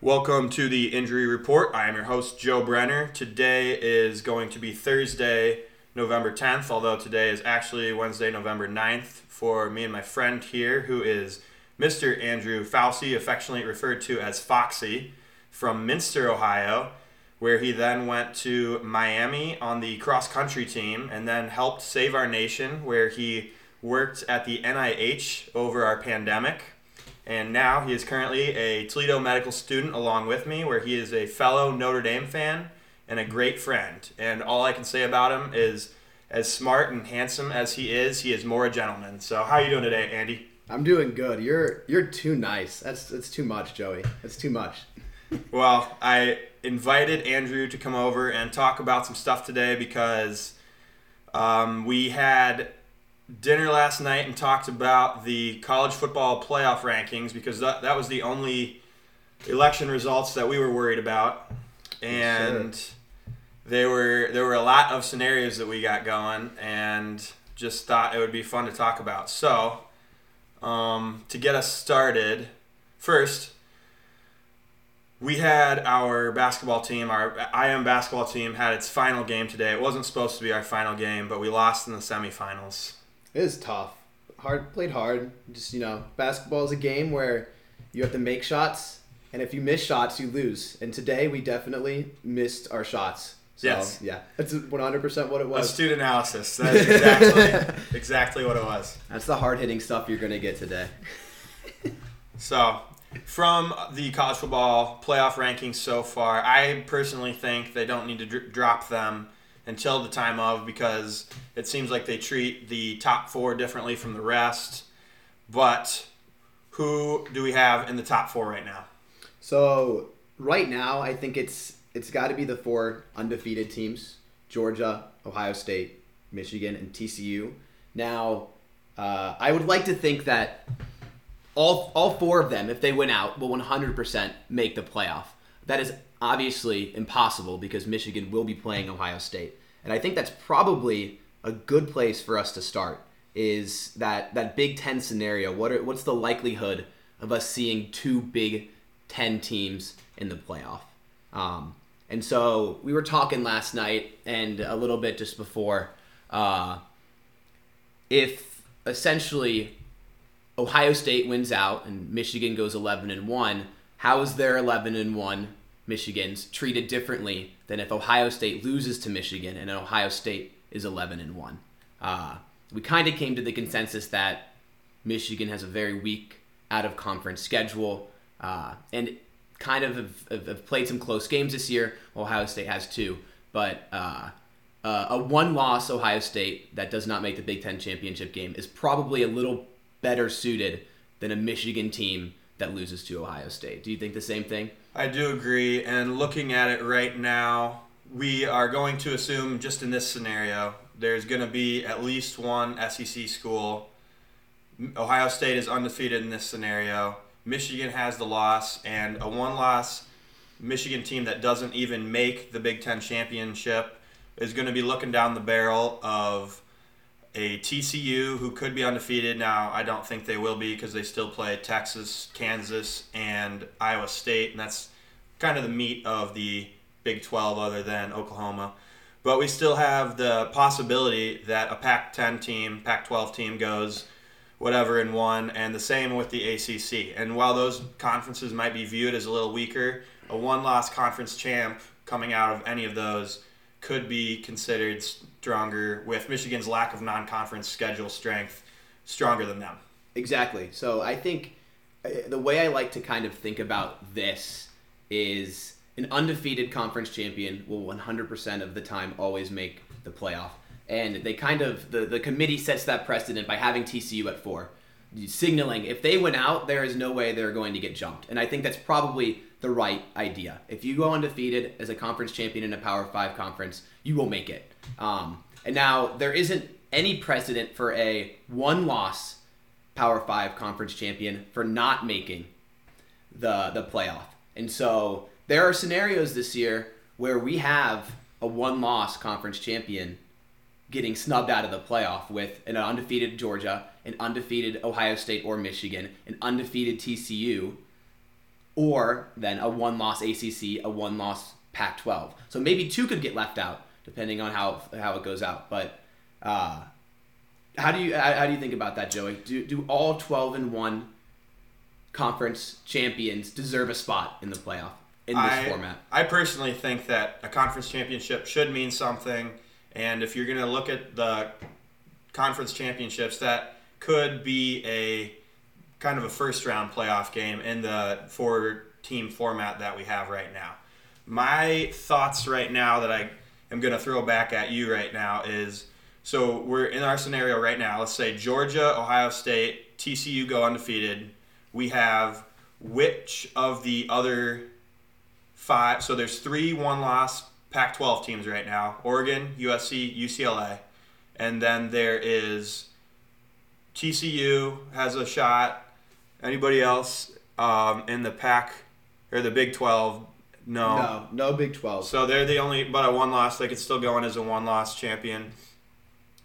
Welcome to the injury report. I am your host, Joe Brenner. Today is going to be Thursday, November 10th, although today is actually Wednesday, November 9th, for me and my friend here, who is Mr. Andrew Fausey, affectionately referred to as Foxy, from Minster, Ohio, where he then went to Miami on the cross country team and then helped save our nation, where he worked at the NIH over our pandemic and now he is currently a Toledo medical student along with me, where he is a fellow Notre Dame fan and a great friend. And all I can say about him is, as smart and handsome as he is, he is more a gentleman. So, how are you doing today, Andy? I'm doing good. You're you're too nice. That's that's too much, Joey. That's too much. Well, I invited Andrew to come over and talk about some stuff today because um, we had dinner last night and talked about the college football playoff rankings because that, that was the only election results that we were worried about. And sure. there were there were a lot of scenarios that we got going and just thought it would be fun to talk about. So, um, to get us started, first, we had our basketball team, our IM basketball team, had its final game today. It wasn't supposed to be our final game, but we lost in the semifinals. It is tough. Hard played hard. Just you know, basketball is a game where you have to make shots, and if you miss shots, you lose. And today we definitely missed our shots. So, yes. Yeah. That's 100% what it was. Astute analysis. That's exactly, exactly what it was. That's the hard hitting stuff you're going to get today. so, from the college football playoff rankings so far, I personally think they don't need to dr- drop them until the time of because it seems like they treat the top four differently from the rest. But who do we have in the top four right now? So right now, I think it's it's got to be the four undefeated teams: Georgia, Ohio State, Michigan, and TCU. Now, uh, I would like to think that all all four of them, if they win out, will 100% make the playoff. That is obviously impossible because Michigan will be playing Ohio State. And I think that's probably a good place for us to start is that that Big 10 scenario. What are, what's the likelihood of us seeing two Big 10 teams in the playoff? Um, and so we were talking last night and a little bit just before uh, if essentially Ohio State wins out and Michigan goes 11 and 1, how is their 11 and 1 Michigan's treated differently than if Ohio State loses to Michigan and Ohio State is 11 and 1. Uh, we kind of came to the consensus that Michigan has a very weak out of conference schedule uh, and kind of have, have, played some close games this year. Ohio State has too, but uh, uh, a one loss Ohio State that does not make the Big Ten championship game is probably a little better suited than a Michigan team that loses to Ohio State. Do you think the same thing? I do agree. And looking at it right now, we are going to assume, just in this scenario, there's going to be at least one SEC school. Ohio State is undefeated in this scenario. Michigan has the loss, and a one loss Michigan team that doesn't even make the Big Ten championship is going to be looking down the barrel of a TCU who could be undefeated. Now, I don't think they will be because they still play Texas, Kansas, and Iowa State, and that's kind of the meat of the Big 12 other than Oklahoma. But we still have the possibility that a Pac 10 team, Pac 12 team goes whatever in one, and the same with the ACC. And while those conferences might be viewed as a little weaker, a one loss conference champ coming out of any of those could be considered stronger with Michigan's lack of non-conference schedule strength stronger than them. Exactly. So I think uh, the way I like to kind of think about this is an undefeated conference champion will 100% of the time always make the playoff. And they kind of the, the committee sets that precedent by having TCU at 4 signaling if they win out there is no way they're going to get jumped. And I think that's probably the right idea. If you go undefeated as a conference champion in a Power Five conference, you will make it. Um, and now there isn't any precedent for a one loss Power Five conference champion for not making the the playoff. And so there are scenarios this year where we have a one-loss conference champion getting snubbed out of the playoff with an undefeated Georgia, an undefeated Ohio State or Michigan, an undefeated TCU, or then a one-loss ACC, a one-loss Pac-12. So maybe two could get left out depending on how how it goes out. But uh, how do you how, how do you think about that, Joey? Do do all twelve and one conference champions deserve a spot in the playoff in this I, format? I personally think that a conference championship should mean something, and if you're going to look at the conference championships, that could be a kind of a first round playoff game in the four team format that we have right now. My thoughts right now that I am going to throw back at you right now is so we're in our scenario right now. Let's say Georgia, Ohio State, TCU go undefeated. We have which of the other five? So there's three one loss Pac 12 teams right now Oregon, USC, UCLA. And then there is TCU has a shot. Anybody else um, in the Pac or the Big 12? No. No, no Big Twelve. So they're the only, but a one loss. They could still go in as a one loss champion.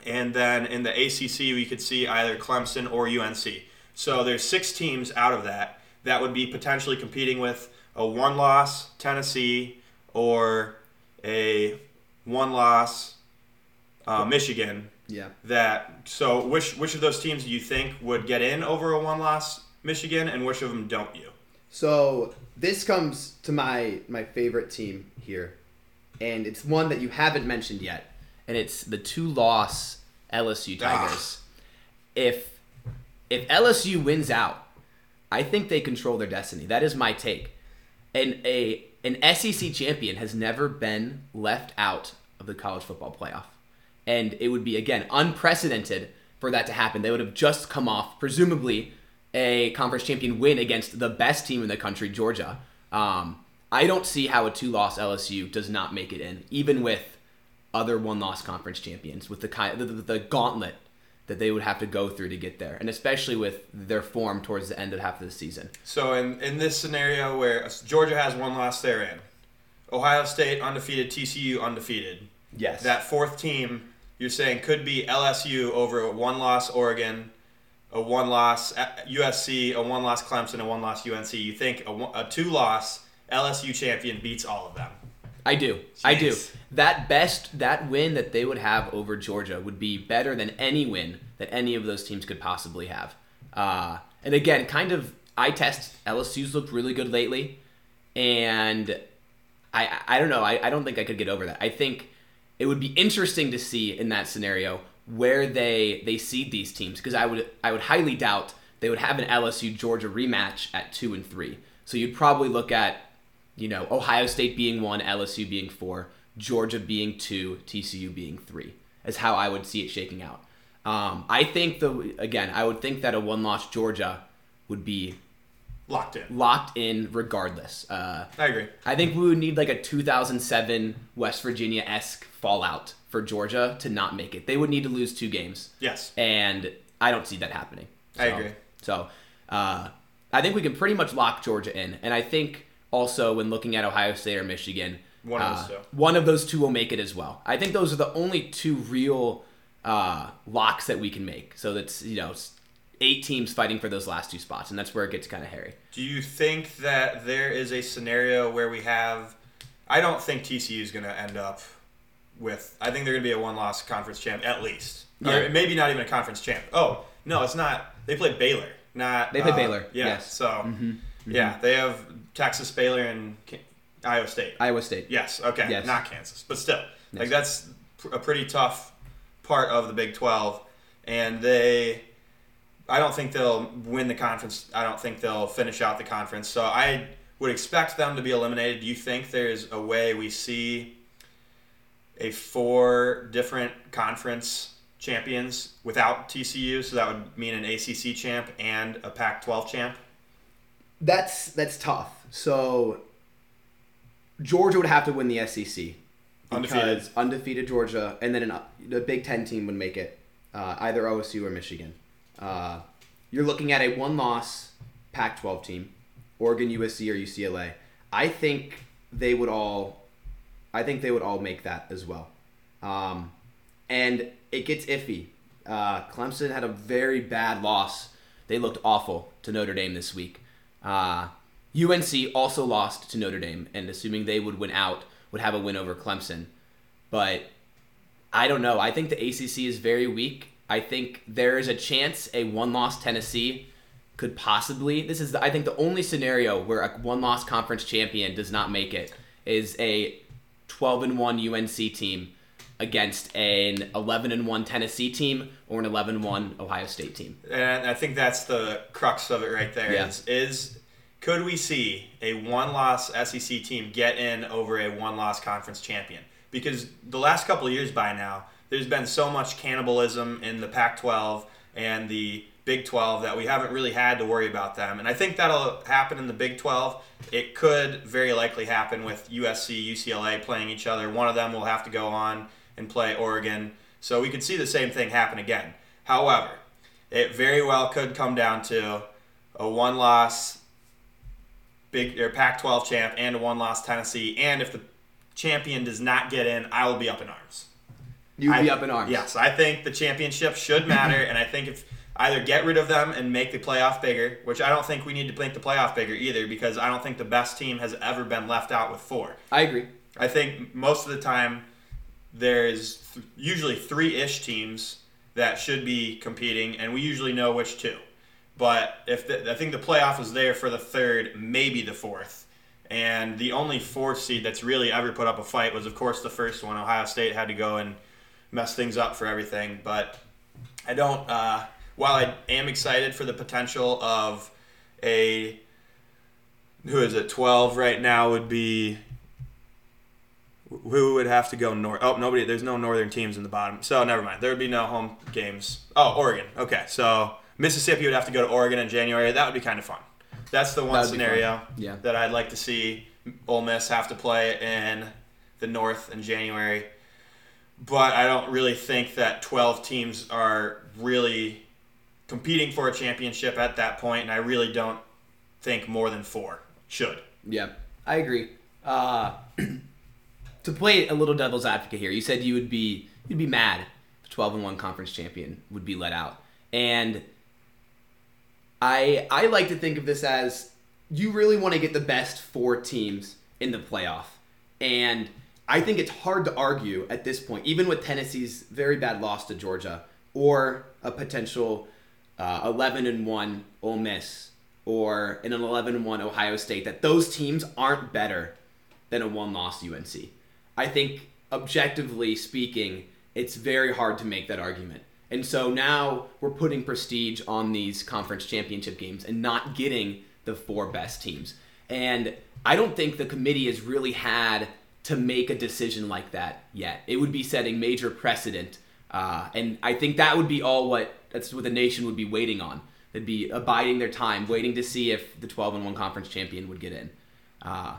And then in the ACC, we could see either Clemson or UNC. So there's six teams out of that that would be potentially competing with a one loss Tennessee or a one loss uh, Michigan. yeah. That so which which of those teams do you think would get in over a one loss Michigan, and which of them don't you? So this comes to my my favorite team here, and it's one that you haven't mentioned yet, and it's the two loss LSU ah. Tigers. If if LSU wins out, I think they control their destiny. That is my take. And a an SEC champion has never been left out of the college football playoff. And it would be again unprecedented for that to happen. They would have just come off presumably a conference champion win against the best team in the country, Georgia. Um, I don't see how a two-loss LSU does not make it in, even with other one-loss conference champions, with the kind the, the, the gauntlet that they would have to go through to get there, and especially with their form towards the end of half of the season. So in, in this scenario where Georgia has one loss, they're in. Ohio State undefeated, TCU undefeated. Yes. That fourth team you're saying could be LSU over one loss Oregon, a one loss USC, a one loss Clemson, a one loss UNC. You think a, a two loss LSU champion beats all of them? I do. I do. That best that win that they would have over Georgia would be better than any win that any of those teams could possibly have. Uh, and again, kind of I test. LSU's looked really good lately, and I I don't know. I, I don't think I could get over that. I think it would be interesting to see in that scenario where they they seed these teams because I would I would highly doubt they would have an LSU Georgia rematch at two and three. So you'd probably look at you know Ohio State being one, LSU being four, Georgia being two, TCU being three. Is how I would see it shaking out. Um, I think the again I would think that a one loss Georgia would be Locked in. locked in regardless. Uh, I agree. I think we would need like a 2007 West Virginia esque fallout for Georgia to not make it. They would need to lose two games, Yes. and I don't see that happening. I So- agree. So uh, I think we can pretty much lock Georgia in, and I think also when looking at Ohio State or Michigan, One of uh, those two. one of those two will make it as well. I think those are the only two real uh, locks that we can make. So that's you know eight teams fighting for those last two spots, and that's where it gets kind of hairy. Do you think that there is a scenario where we have? I don't think TCU is going to end up with. I think they're going to be a one-loss conference champ at least, Yeah. or maybe not even a conference champ. Oh no, it's not. They play Baylor, not. They play uh, Baylor, Yeah. yes. Mm-hmm. So yeah, they have Texas, Baylor, and Iowa State. Iowa State. Yes. Okay. Yes. Not Kansas, but still, Yes. like that's pr- a pretty tough part of the Big Twelve, and they. I don't think they'll win the conference. I don't think they'll finish out the conference. So I would expect them to be eliminated. Do you think there's a way we see a four different conference champions without TCU? So that would mean an ACC champ and a Pac-12 champ. That's that's tough. So Georgia would have to win the SEC Undefeated. because undefeated Georgia, and then an, the Big Ten team would make it, uh, either OSU or Michigan. Uh, you're looking at a one-loss Pac-12 team, Oregon, USC, or UCLA. I think they would all, I think they would all make that as well. Um, and it gets iffy. Uh, Clemson had a very bad loss. They looked awful to Notre Dame this week. Uh, UNC also lost to Notre Dame, and assuming they would win out, would have a win over Clemson. But I don't know. I think the ACC is very weak. I think there is a chance a one-loss Tennessee could possibly. This is, the, I think, the only scenario where a one-loss conference champion does not make it is a 12 and one UNC team against an 11 and 1 Tennessee team or an 11 1 Ohio State team. And I think that's the crux of it right there. Yeah. Is, is could we see a one-loss SEC team get in over a one-loss conference champion? Because the last couple of years by now, there's been so much cannibalism in the Pac-12 and the Big 12 that we haven't really had to worry about them. And I think that'll happen in the Big 12. It could very likely happen with USC, UCLA playing each other. One of them will have to go on and play Oregon. So we could see the same thing happen again. However, it very well could come down to a one loss big or Pac-12 champ and a one loss Tennessee. And if the champion does not get in, I will be up in arms. You'd be I- up in arms. Yes, I think the championship should matter, and I think if either get rid of them and make the playoff bigger, which I don't think we need to make the playoff bigger either, because I don't think the best team has ever been left out with four. I agree. I think most of the time there's th- usually three ish teams that should be competing, and we usually know which two. But if the, I think the playoff is there for the third, maybe the fourth. And the only fourth seed that's really ever put up a fight was, of course, the first one. Ohio State had to go and mess things up for everything. But I don't. Uh, while I am excited for the potential of a who is it? Twelve right now would be who would have to go north? Oh, nobody. There's no northern teams in the bottom. So never mind. There would be no home games. Oh, Oregon. Okay, so Mississippi would have to go to Oregon in January. That would be kind of fun. That's the one scenario. Yeah. that I'd like to see Ole Miss have to play in the North in January. But I don't really think that 12 teams are really competing for a championship at that point, and I really don't think more than four should. Yeah, I agree. Uh, to play a little devil's advocate here, you said you would be you'd be mad if the twelve and one conference champion would be let out, and I I like to think of this as you really want to get the best four teams in the playoff, and I think it's hard to argue at this point, even with Tennessee's very bad loss to Georgia or a potential uh, 11 and 1 Ole Miss or an 11 and 1 Ohio State, that those teams aren't better than a one loss UNC. I think, objectively speaking, it's very hard to make that argument. And so now we're putting prestige on these conference championship games and not getting the four best teams. And I don't think the committee has really had to make a decision like that yet. It would be setting major precedent. Uh, and I think that would be all what that's what the nation would be waiting on. They'd be abiding their time, waiting to see if the 12 and 1 conference champion would get in. Uh,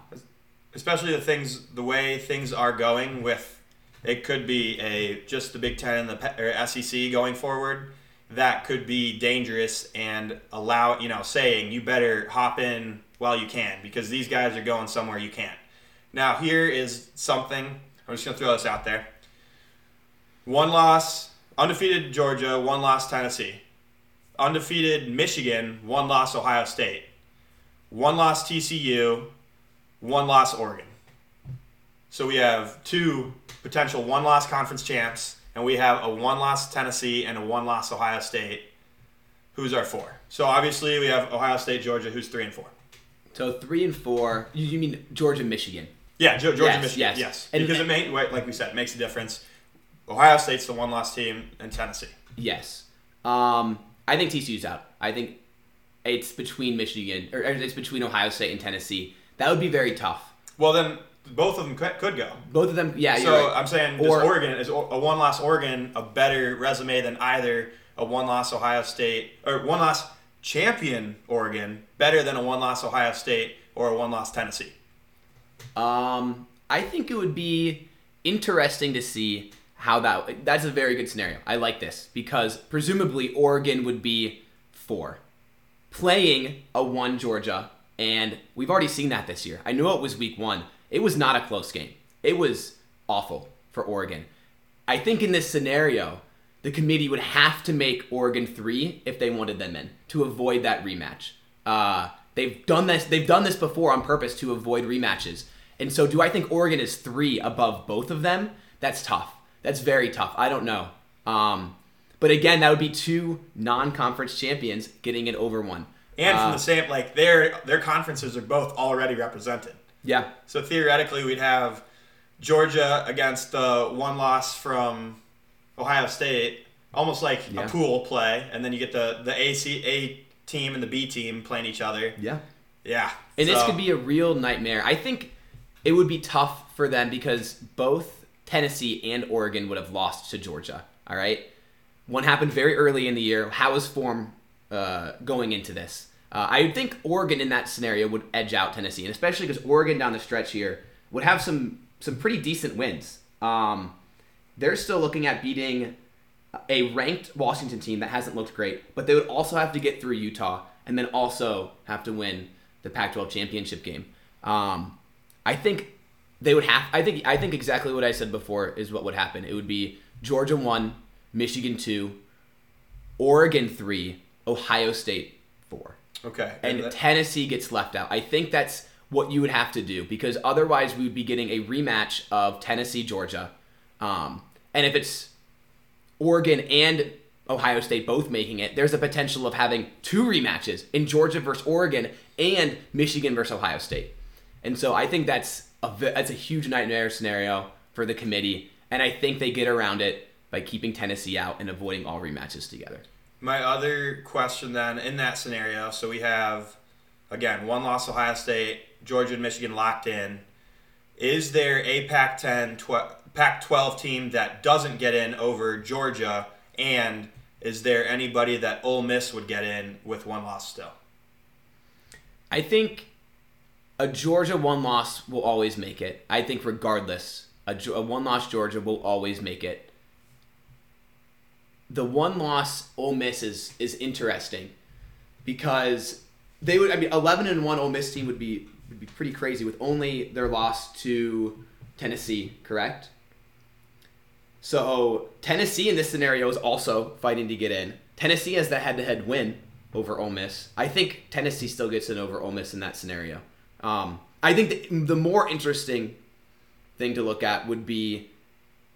especially the things the way things are going with it could be a just the Big Ten and the or SEC going forward. That could be dangerous and allow you know saying you better hop in while you can because these guys are going somewhere you can't. Now here is something I'm just gonna throw this out there. One loss, undefeated Georgia, one loss Tennessee, undefeated Michigan, one loss Ohio State, one loss TCU, one loss Oregon. So we have two potential one loss conference champs, and we have a one loss Tennessee and a one loss Ohio State. Who's our four? So obviously we have Ohio State, Georgia, who's three and four. so 3 and 4, you, you mean Georgia, Michigan? Yeah, Georgia, Yes, Michigan, yes. yes, And- because it may, like we said, it makes a difference. Ohio State's the one loss team, and Tennessee. Yes. Um, I think TCU's out. I think it's between Michigan, or, it's between Ohio State and Tennessee. That would be very tough. Well, then both of them could, could go. Both of them, yeah, So right. I'm saying, Or- Oregon is a one loss Oregon a better resume than either a one loss Ohio State or one loss champion Oregon better than a one loss Ohio State or a one loss Tennessee? Um, I think it would be interesting to see how that. That's a very good scenario. I like this because presumably Oregon would be four, playing a one Georgia, and we've already seen that this year. I know it was week one. It was not a close game. It was awful for Oregon. I think in this scenario, the committee would have to make Oregon three if they wanted them in to avoid that rematch. Uh, they've done this. They've done this before on purpose to avoid rematches. And so, do I think Oregon is three above both of them? That's tough. That's very tough. I don't know. Um, but again, that would be two non-conference champions getting it over one. And from Uh, the same, like their their conferences are both already represented. yeah, So theoretically, we'd have Georgia against the one loss from Ohio State, almost like Yeah. a pool play, and then you get the the AC A team and the B team playing each other. yeah. Yeah, And this could be a real nightmare. I think it would be tough for them because both Tennessee and Oregon would have lost to Georgia. All right. One happened very early in the year. How is form uh, going into this? Uh, I think Oregon in that scenario would edge out Tennessee, and especially because Oregon down the stretch here would have some some pretty decent wins. Um, they're still looking at beating a ranked Washington team that hasn't looked great, but they would also have to get through Utah and then also have to win the Pac-12 championship game. Um, I think they would have. I think I think exactly what I said before is what would happen. It would be Georgia one, Michigan two, Oregon three, Ohio State four okay. and that- Tennessee gets left out. I think that's what you would have to do because otherwise we would be getting a rematch of Tennessee Georgia, um, and if it's Oregon and Ohio State both making it, there's a potential of having two rematches in Georgia versus Oregon and Michigan versus Ohio State, and so I think that's a that's a huge nightmare scenario for the committee, and I think they get around it by keeping Tennessee out and avoiding all rematches together. My other question then in that scenario, so we have again one loss Ohio State, Georgia and Michigan locked in. Is there a Pac-10, tw- Pac-12 team that doesn't get in over Georgia, and is there anybody that Ole Miss would get in with one loss still? I think a Georgia one loss will always make it. I think regardless, a, a one loss Georgia will always make it. The one loss Ole Miss is is interesting because they would. I mean, eleven and one Ole Miss team would be would be pretty crazy with only their loss to Tennessee. Correct. So Tennessee in this scenario is also fighting to get in. Tennessee has the head-to-head win over Ole Miss. I think Tennessee still gets in over Ole Miss in that scenario. Um, I think the, the more interesting thing to look at would be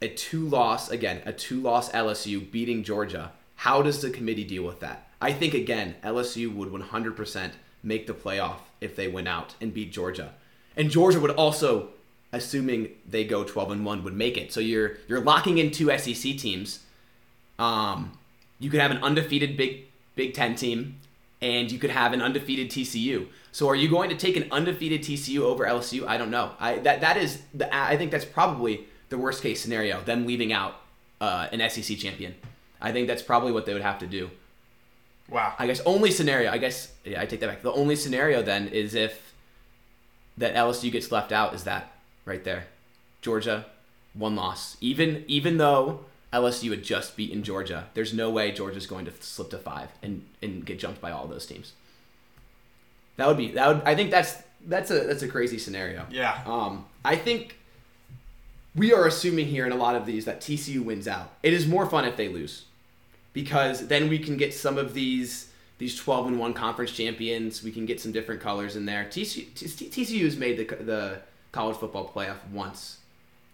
a two-loss again, a two-loss LSU beating Georgia. How does the committee deal with that? I think again, LSU would 100% make the playoff if they went out and beat Georgia, and Georgia would also, assuming they go 12 and one, would make it. So you're you're locking in two SEC teams. Um, you could have an undefeated Big Big Ten team, and you could have an undefeated TCU. So are you going to take an undefeated TCU over LSU? I don't know. I that that is the I think that's probably the worst case scenario. Them leaving out uh, an SEC champion. I think that's probably what they would have to do. Wow. I guess only scenario. I guess yeah, I take that back. The only scenario then is if that LSU gets left out. Is that right there? Georgia, one loss. Even even though LSU had just beaten Georgia, there's no way Georgia's going to slip to five and and get jumped by all those teams. That would be that would. I think that's that's a that's a crazy scenario. Yeah. Um, I think we are assuming here in a lot of these that TCU wins out. It is more fun if they lose, because then we can get some of these these twelve and one conference champions. We can get some different colors in there. TCU TCU has made the the college football playoff once,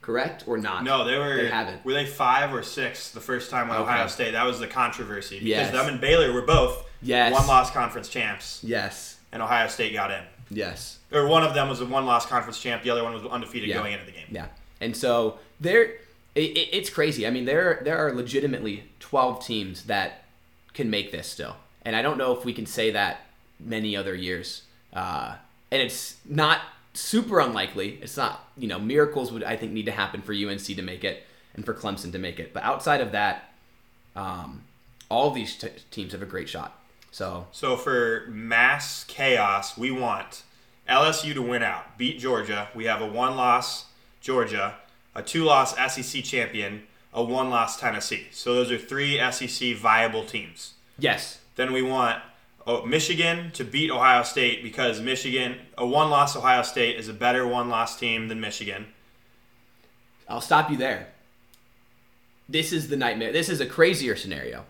correct or not? No, they were. They haven't. Were they five or six the first time with Okay. Ohio State? That was the controversy because Yes. them and Baylor were both Yes. one-loss conference champs, Yes. and Ohio State got in. Yes. Or one of them was a one-loss conference champ. The other one was undefeated Yeah. going into the game. Yeah, and so there, it, it, it's crazy. I mean, there there are legitimately twelve teams that can make this still, and I don't know if we can say that many other years. Uh, and it's not super unlikely. It's not you know miracles would I think need to happen for UNC to make it and for Clemson to make it, but outside of that, um, all these t- teams have a great shot. So So for mass chaos, we want LSU to win out, beat Georgia. We have a one-loss Georgia, a two-loss SEC champion, a one-loss Tennessee. So those are three SEC viable teams. yes, Then we want Oh, Michigan to beat Ohio State because Michigan, a one loss Ohio State is a better one loss team than Michigan. I'll stop you there. This is the nightmare. This is a crazier scenario.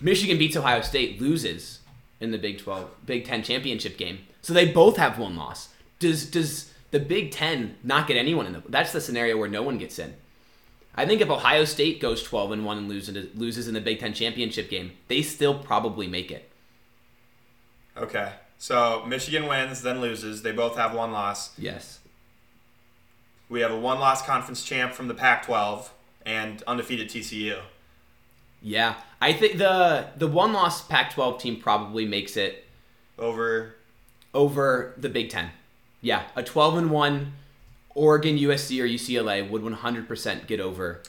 Michigan beats Ohio State, loses in the Big 12, Big 10 championship game. So they both have one loss. Does does the Big 10 not get anyone in the That's the scenario where no one gets in. I think if Ohio State goes 12 and 1 and loses loses in the Big 10 championship game, they still probably make it. Okay. So Michigan wins, then loses. They both have one loss. Yes. We have a one loss conference champ from the Pac 12 and undefeated TCU. Yeah. I think the the one loss Pac-12 team probably makes it Over over the Big 10. Yeah, a 12 and 1 Oregon, USC or UCLA would 100% get over.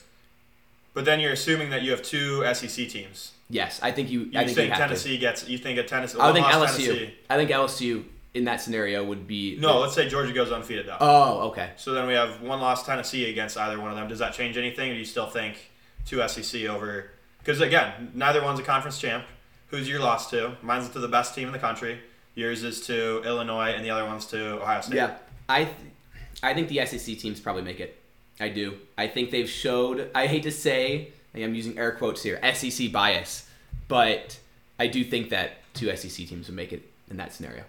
But then you're assuming that you have two SEC teams. Yes, I think you You I think, think you Tennessee gets? You think a Tennessee? I think LSU. Tennessee- I think LSU in that scenario would be No, let's say Georgia goes undefeated though. Oh, okay. so then we have one loss Tennessee against either one of them. Does that change anything, or do you still think two SEC over? Because again, neither one's a conference champ. Who's your loss to? Mine's to the best team in the country. Yours is to Illinois, and the other one's to Ohio State. Yeah, I, th- I think the SEC teams probably make it. I do. I think they've showed. I hate to say, I am using air quotes here, SEC bias, but I do think that two SEC teams would make it in that scenario.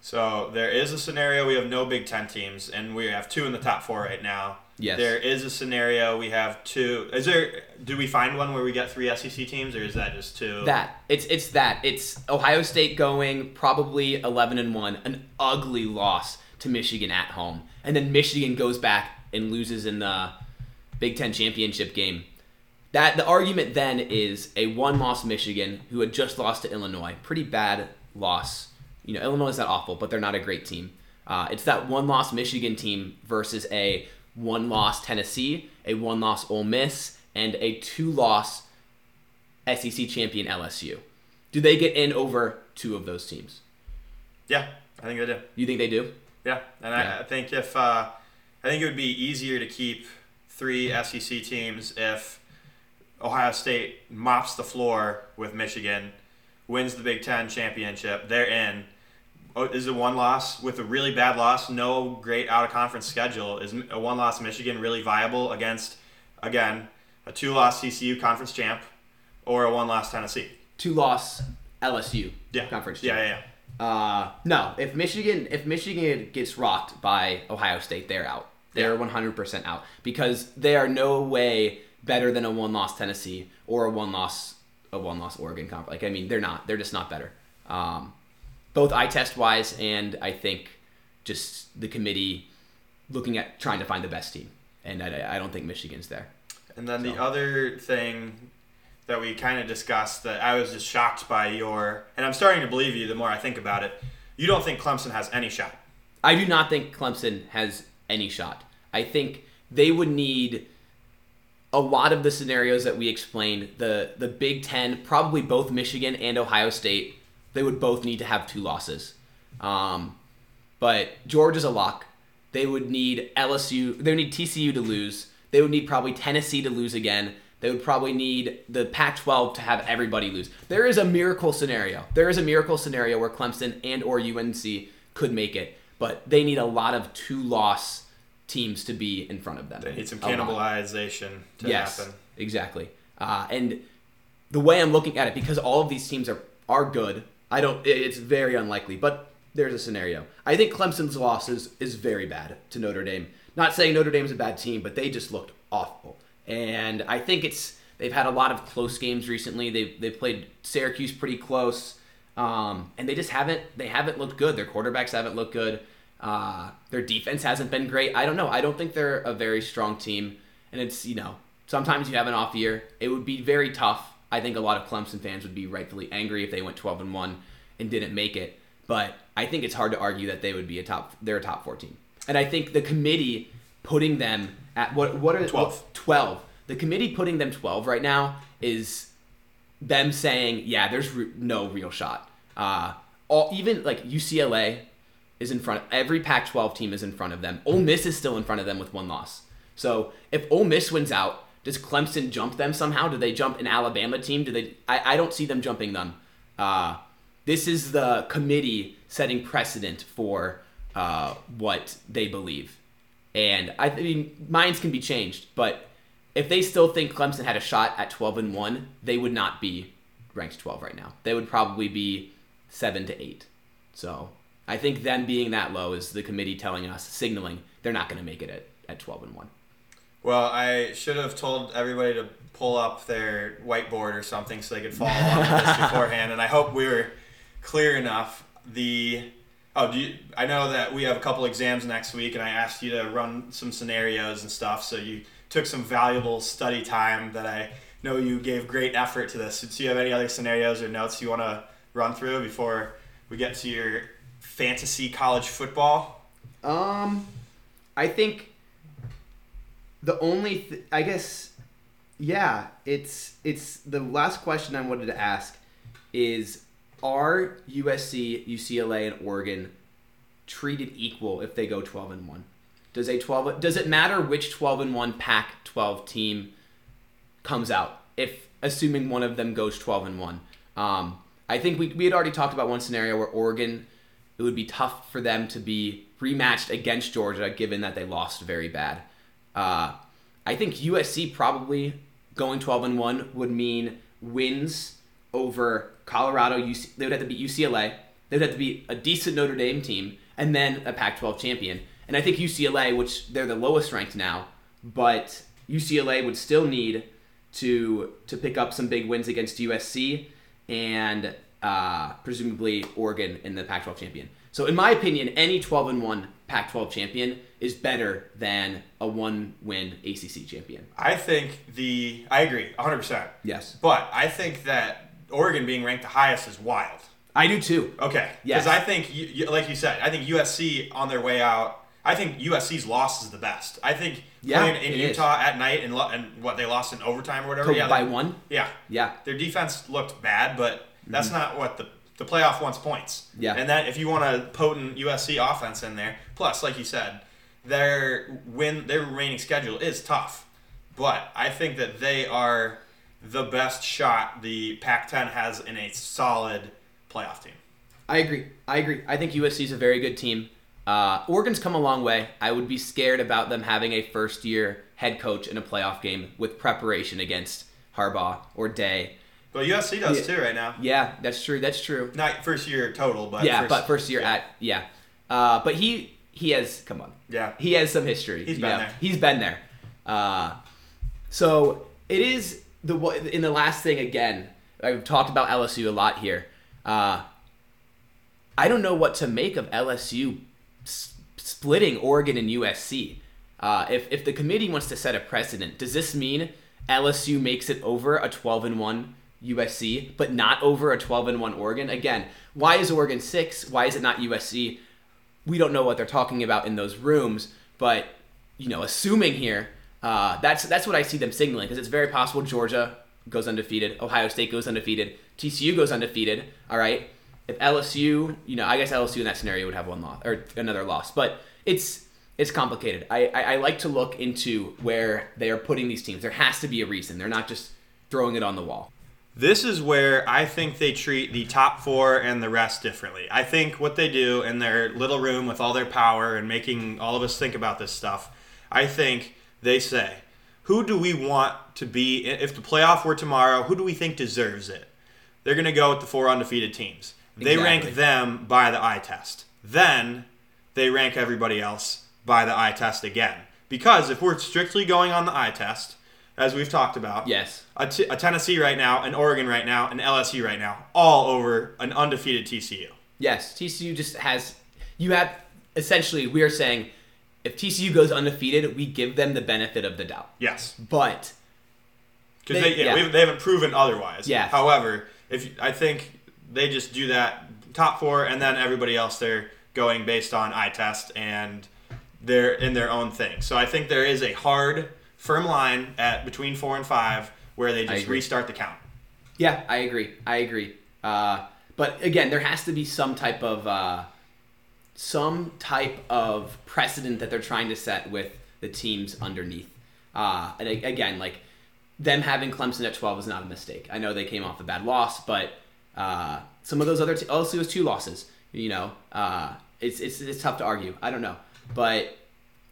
So there is a scenario we have no Big Ten teams, and we have two in the top four right now. Yes. There is a scenario we have two. Is there? Do we find one where we get three SEC teams, or is that just two? That it's it's that it's Ohio State going probably eleven and one, an ugly loss to Michigan at home, and then Michigan goes back and loses in the Big Ten championship game. That the argument then is a one-loss Michigan who had just lost to Illinois, pretty bad loss. You know, Illinois is not awful, but they're not a great team. Uh, it's that one-loss Michigan team versus a one-loss Tennessee, a one-loss Ole Miss, and a two-loss SEC champion LSU. Do they get in over two of those teams? Yeah, I think they do. You think they do? Yeah, and Yeah. I, I think if uh, I think it would be easier to keep three SEC teams if Ohio State mops the floor with Michigan, wins the Big Ten championship, they're in. Oh, is it one loss with a really bad loss? No great out of conference schedule. Is a one loss Michigan really viable against again a two loss TCU conference champ or a one loss Tennessee? Two-loss LSU Yeah, conference. Yeah, yeah, yeah. Uh, no, if Michigan if Michigan gets rocked by Ohio State, they're out. They're Yeah. 100% out because they are no way better than a one-loss Tennessee or a one-loss a one-loss Oregon conference. Like I mean, they're not. They're just not better. Um, both eye test wise and I think just the committee looking at trying to find the best team. And I, I don't think Michigan's there. And then the other thing that we kind of discussed that I was just shocked by your, and I'm starting to believe you the more I think about it. You don't think Clemson has any shot. I do not think Clemson has any shot. I think they would need a lot of the scenarios that we explained. The the Big Ten, probably both Michigan and Ohio State, they would both need to have two losses. Um, but Georgia's a lock. They would need LSU. They would need TCU to lose. They would need probably Tennessee to lose again. They would probably need the Pac-12 to have everybody lose. There is a miracle scenario. There is a miracle scenario where Clemson and or UNC could make it, but they need a lot of two-loss teams to be in front of them. They need some cannibalization to yes, happen. exactly. Uh, and the way I'm looking at it, because all of these teams are are good, I don't. It's very unlikely, but there's a scenario. I think Clemson's loss is, is very bad to Notre Dame. Not saying Notre Dame's a bad team, but they just looked awful. And I think it's they've had a lot of close games recently. They they played Syracuse pretty close, um, and they just haven't they haven't looked good. Their quarterbacks haven't looked good. Uh, their defense hasn't been great. I don't know. I don't think they're a very strong team. And it's you know sometimes you have an off year. It would be very tough. I think a lot of Clemson fans would be rightfully angry if they went 12 and one and didn't make it. But I think it's hard to argue that they would be a top. They're a top 14. And I think the committee putting them at what what are 12. 12. The committee putting them 12 right now is them saying, yeah, there's re- no real shot. Uh, all even like UCLA is in front. Every Pac-12 team is in front of them. Ole Miss is still in front of them with one loss. So if Ole Miss wins out, does Clemson jump them somehow? Do they jump an Alabama team? Do they? I, I don't see them jumping them. Uh, This is the committee setting precedent for uh, what they believe. And I mean, minds can be changed, but if they still think Clemson had a shot at 12 and 1, they would not be ranked 12 right now. They would probably be 7 to 8. So I think them being that low is the committee telling us, signaling they're not going to make it at, at 12 and 1. Well, I should have told everybody to pull up their whiteboard or something so they could follow along with this beforehand, and I hope we were clear enough. The oh, do you, I know that we have a couple exams next week, and I asked you to run some scenarios and stuff, so you took some valuable study time that I know you gave great effort to this. Do you have any other scenarios or notes you want to run through before we get to your fantasy college football? Um, I think the only th- I guess yeah, it's it's the last question I wanted to ask is are USC, UCLA and Oregon treated equal if they go 12 and 1? Does a 12 does it matter which 12 and 1 Pac 12 team comes out if assuming one of them goes 12 and 1? Um, I think we, we had already talked about one scenario where Oregon it would be tough for them to be rematched against Georgia given that they lost very bad. Uh, I think USC probably going 12 and 1 would mean wins over Colorado. UC, they would have to beat UCLA. They would have to beat a decent Notre Dame team and then a Pac 12 champion. And I think UCLA, which they're the lowest ranked now, but UCLA would still need to to pick up some big wins against USC and uh, presumably Oregon in the Pac 12 champion. So, in my opinion, any 12 and 1 Pac 12 champion is better than a one win ACC champion. I think the I agree 100%. Yes. But I think that Oregon being ranked the highest is wild. I do too. Okay. Yes. Because I think, you, you- like you said, I think USC on their way out. I think USC's loss is the best. I think Yeah, playing in it is. Utah at night and, lo- and what they lost in overtime or whatever. Yeah, by they- one? Yeah. Yeah. Their defense looked bad, but that's not what the the playoff wants points. Yeah. And that if you want a potent USC offense in there, plus like you said, their win their remaining schedule is tough. But I think that they are the best shot the Pac-10 has in a solid playoff team. I agree. I agree. I think USC is a very good team. Uh, Oregon's come a long way. I would be scared about them having a first year head coach in a playoff game with preparation against Harbaugh or Day. But USC does Yeah. too right now. Yeah, that's true. That's true. Not first year total, but yeah, first, but first year yeah. at yeah. Uh, but he he has come on. Yeah. He has some history. He's been know. there. He's been there. Uh, so it is the in the last thing again. I've talked about LSU a lot here. Uh, I don't know what to make of LSU s- splitting Oregon and USC. Uh, if if the committee wants to set a precedent, does this mean LSU makes it over a 12 and 1 USC, but not over a 12 and 1 Oregon? Again, why is Oregon six? Why is it not USC? We don't know what they're talking about in those rooms, but you know, assuming here, uh, that's that's what I see them signaling because it's very possible Georgia goes undefeated, Ohio State goes undefeated, TCU goes undefeated. All right, if LSU, you know, I guess LSU in that scenario would have one loss or another loss, but it's it's complicated. I, I I like to look into where they are putting these teams. There has to be a reason. They're not just throwing it on the wall. This is where I think they treat the top four and the rest differently. I think what they do in their little room with all their power and making all of us think about this stuff, I think they say, who do we want to be, if the playoff were tomorrow, who do we think deserves it? They're going to go with the four undefeated teams. They Exactly. rank them by the eye test. Then they rank everybody else by the eye test again. Because if we're strictly going on the eye test, as we've talked about, Yes. A, t- a Tennessee right now, an Oregon right now, an LSU right now, all over an undefeated TCU. Yes, TCU just has. You have essentially we are saying if TCU goes undefeated, we give them the benefit of the doubt. Yes, But because They- they, yeah, yeah. haven't- they haven't proven otherwise. Yes. However, if I think they just do that top four, and then everybody else they're going based on eye test and they're in their own thing. So I think there is a hard, firm line at between four and five where they just restart the count. yeah, I agree. I agree. Uh, but again, there has to be some type of uh, some type of precedent that they're trying to set with the teams underneath. Uh, and again, like them having Clemson at 12 is not a mistake. I know they came off a bad loss, but Uh, some of those other te- LSU has two losses. You know, uh, it's, it's it's tough to argue. I don't know, but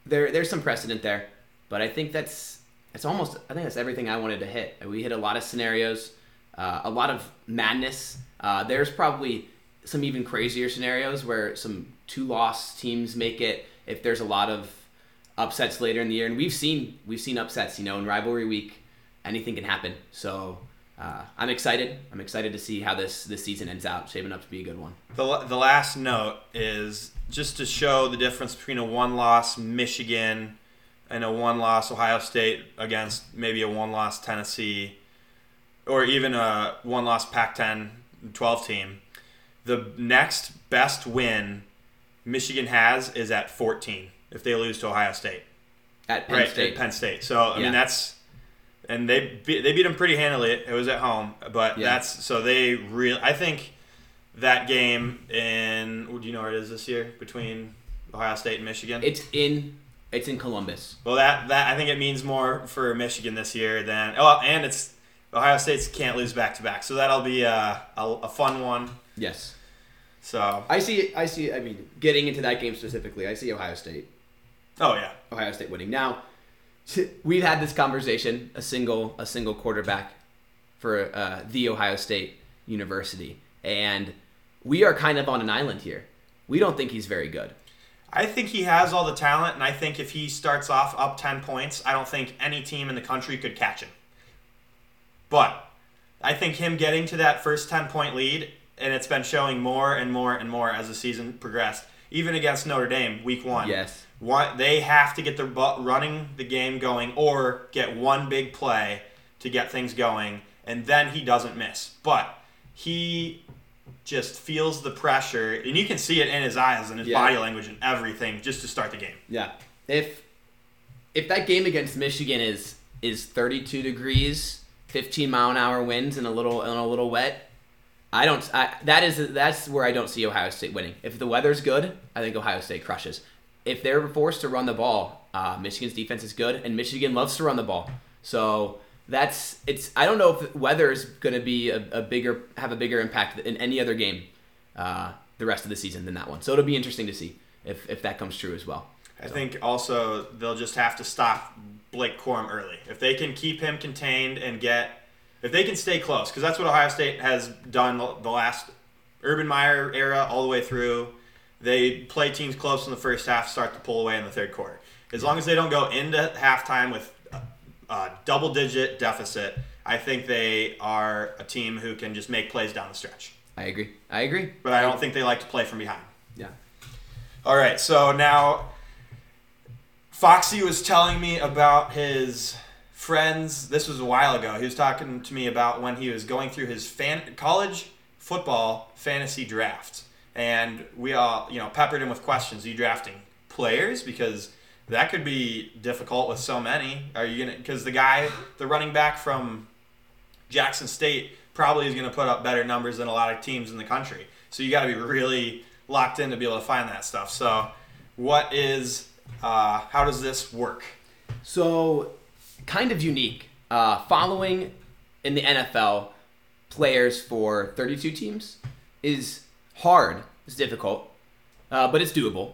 there there's some precedent there. But I think that's it's almost I think that's everything I wanted to hit. We hit a lot of scenarios, uh, a lot of madness. Uh, there's probably some even crazier scenarios where some two loss teams make it if there's a lot of upsets later in the year, and we've seen we've seen upsets. You know, in rivalry week, anything can happen. So uh, I'm excited. I'm excited to see how this this season ends out, shaping up to be a good one. The, the last note is just to show the difference between a one loss Michigan and a one loss Ohio State against maybe a one loss Tennessee or even a one loss Pac 10 12 team. The next best win Michigan has is at 14 if they lose to Ohio State. At Penn right, State, at Penn State. So, I Yeah. mean, that's. And they beat, they beat them pretty handily. It was at home, but Yeah. that's so they real. I think that game in do you know where it is this year between Ohio State and Michigan? it's in it's in Columbus. well, that that I think it means more for Michigan this year than oh, and it's Ohio State's can't lose back to back, so that'll be a, a, a fun one. Yes, So I see. I see. I mean, getting into that game specifically, I see Ohio State. oh yeah, Ohio State winning. Now, we've had this conversation. A single a single quarterback for uh, the Ohio State University, and we are kind of on an island here. We don't think he's very good. I think he has all the talent, and I think if he starts off up 10 points, I don't think any team in the country could catch him. But I think him getting to that first 10 point lead, and it's been showing more and more and more as the season progressed, even against Notre Dame week one. Yes. One, they have to get their butt running the game going or get one big play to get things going, and then he doesn't miss. But he just feels the pressure, and you can see it in his eyes and his Yeah. body language and everything just to start the game. yeah, if if that game against Michigan is is 32 degrees, 15 mile an hour winds and a little and a little wet, I don't. I, that is that's where I don't see Ohio State winning. If the weather's good, I think Ohio State crushes. If they're forced to run the ball, uh, Michigan's defense is good, and Michigan loves to run the ball. So that's it's. I don't know if weather is going to be a, a bigger have a bigger impact in any other game uh, the rest of the season than that one. So it'll be interesting to see if if that comes true as well. I think also they'll just have to stop Blake Corum early. If they can keep him contained and get, if they can stay close, because that's what Ohio State has done the the last Urban Meyer era all the way through. They play teams close in the first half, start to pull away in the third quarter. As long as they don't go into halftime with Uh, a double digit deficit, I think they are a team who can just make plays down the stretch. I agree. I agree. But I don't think they like to play from behind. Yeah. All right, so now Foxy was telling me about his friends. This was a while ago. He was talking to me about when he was going through his fan college football fantasy draft, and we all, you know, peppered him with questions. Are you drafting players because that could be difficult with so many? Are you gonna? Because the guy, the running back from Jackson State, probably is to put up better numbers than a lot of teams in the country. So you got to be really locked in to be able to find that stuff. So, what is? Uh, how does this work? So, kind of unique. Uh, following in the NFL players for 32 teams is hard. It's difficult, uh, but it's doable.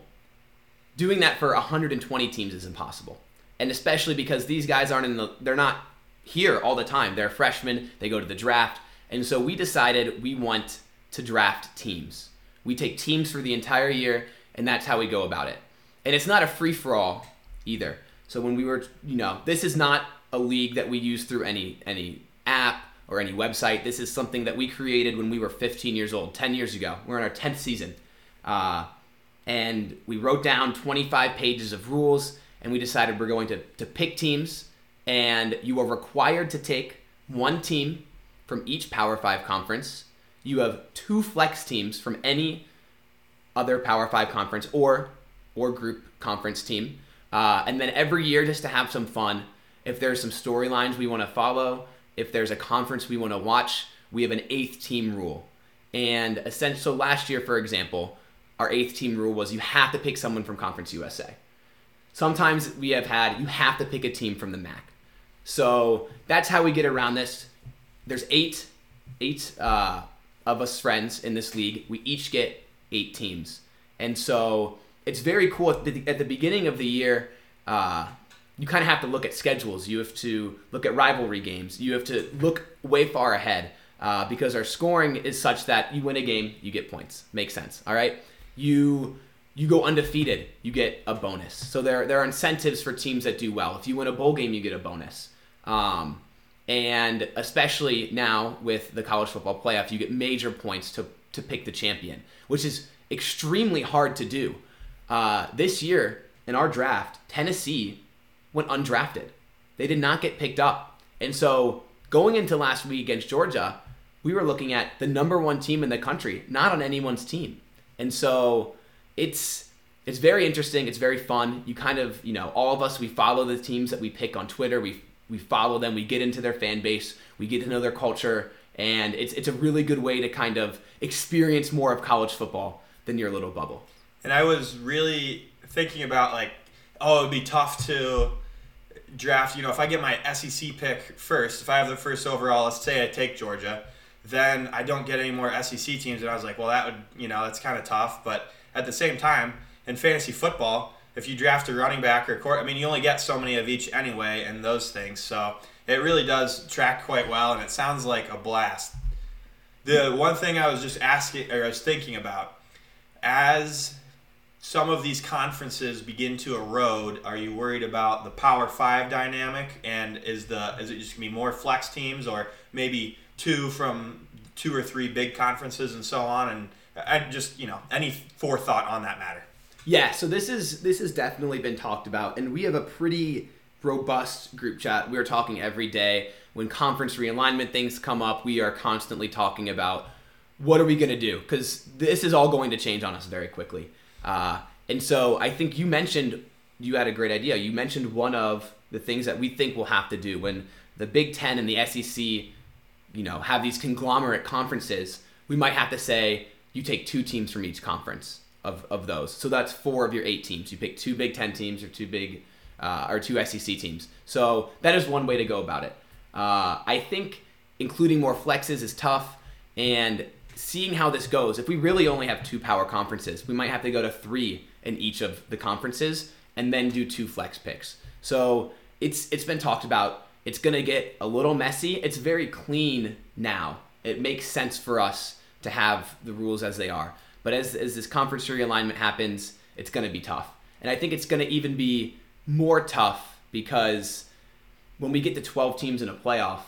Doing that for 120 teams is impossible, and especially because these guys aren't in the. They're not here all the time. They're freshmen. They go to the draft, and so we decided we want to draft teams. We take teams for the entire year, and that's how we go about it. And it's not a free for all either. So when we were, you know, this is not a league that we use through any any app or any website. This is something that we created when we were 15 years old, 10 years ago. We're in our 10th season, uh, and we wrote down 25 pages of rules, and we decided we're going to to pick teams, and you are required to take one team from each Power Five conference. You have two flex teams from any other Power Five conference or or group conference team, uh, and then every year just to have some fun. If there's some storylines we want to follow, if there's a conference we want to watch, we have an eighth team rule. And essentially, so last year, for example, our eighth team rule was you have to pick someone from Conference USA. Sometimes we have had you have to pick a team from the MAC. So that's how we get around this. There's eight eight uh, of us friends in this league, we each get eight teams, and so it's very cool at the, at the beginning of the year. Uh, you kind of have to look at schedules. You have to look at rivalry games. You have to look way far ahead uh, because our scoring is such that you win a game, you get points. Makes sense. All right. You you go undefeated, you get a bonus. So there there are incentives for teams that do well. If you win a bowl game, you get a bonus. Um, and especially now with the college football playoff, you get major points to to pick the champion, which is extremely hard to do. Uh, this year in our draft, Tennessee went undrafted. They did not get picked up. And so going into last week against Georgia, we were looking at the number one team in the country, not on anyone's team. And so it's it's very interesting. It's very fun. You kind of, you know, all of us we follow the teams that we pick on Twitter. We we follow them. We get into their fan base. We get to know their culture, and it's it's a really good way to kind of experience more of college football than your little bubble. And I was really thinking about like, oh, it'd be tough to draft. You know, if I get my SEC pick first, if I have the first overall, let's say I take Georgia, then I don't get any more SEC teams. And I was like, well, that would, you know, that's kind of tough. But at the same time, in fantasy football, if you draft a running back or court, I mean, you only get so many of each anyway, and those things. So it really does track quite well, and it sounds like a blast. The one thing I was just asking, or I was thinking about, as some of these conferences begin to erode, are you worried about the Power Five dynamic? And is the is it just gonna be more flex teams, or maybe two from two or three big conferences and so on? And just you know any forethought on that matter? Yeah, so this is this has definitely been talked about, and we have a pretty robust group chat. We are talking every day. When conference realignment things come up, we are constantly talking about what are we going to do because this is all going to change on us very quickly. Uh, and so I think you mentioned you had a great idea. You mentioned one of the things that we think we'll have to do when the Big Ten and the SEC, you know, have these conglomerate conferences. We might have to say you take two teams from each conference of, of those. So that's four of your eight teams. You pick two Big Ten teams or two big uh, or two SEC teams. So that is one way to go about it. Uh, I think including more flexes is tough, and seeing how this goes. If we really only have two power conferences, we might have to go to three in each of the conferences and then do two flex picks. So it's it's been talked about. It's gonna get a little messy. It's very clean now. It makes sense for us to have the rules as they are. But as, as this conference realignment happens, it's going to be tough. And I think it's going to even be more tough because when we get to 12 teams in a playoff,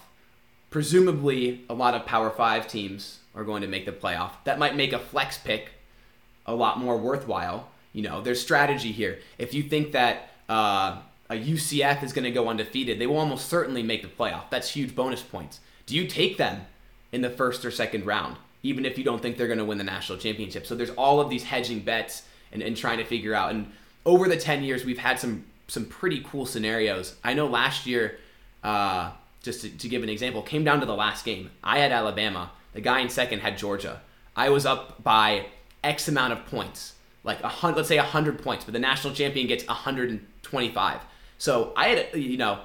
presumably a lot of Power 5 teams are going to make the playoff. That might make a flex pick a lot more worthwhile. You know, there's strategy here. If you think that uh, a UCF is going to go undefeated, they will almost certainly make the playoff. That's huge bonus points. Do you take them in the first or second round? even if you don't think they're going to win the national championship. So there's all of these hedging bets and, and trying to figure out. And over the 10 years, we've had some some pretty cool scenarios. I know last year, uh, just to, to give an example, came down to the last game. I had Alabama. The guy in second had Georgia. I was up by X amount of points, like a hundred, let's say hundred points, but the national champion gets 125. So I had, you know,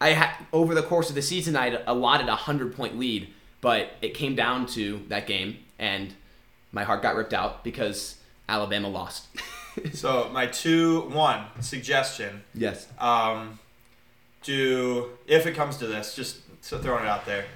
I had over the course of the season, I had allotted a hundred point lead but it came down to that game, and my heart got ripped out because Alabama lost. so my two one suggestion. Yes. Um, do if it comes to this, just throwing it out there.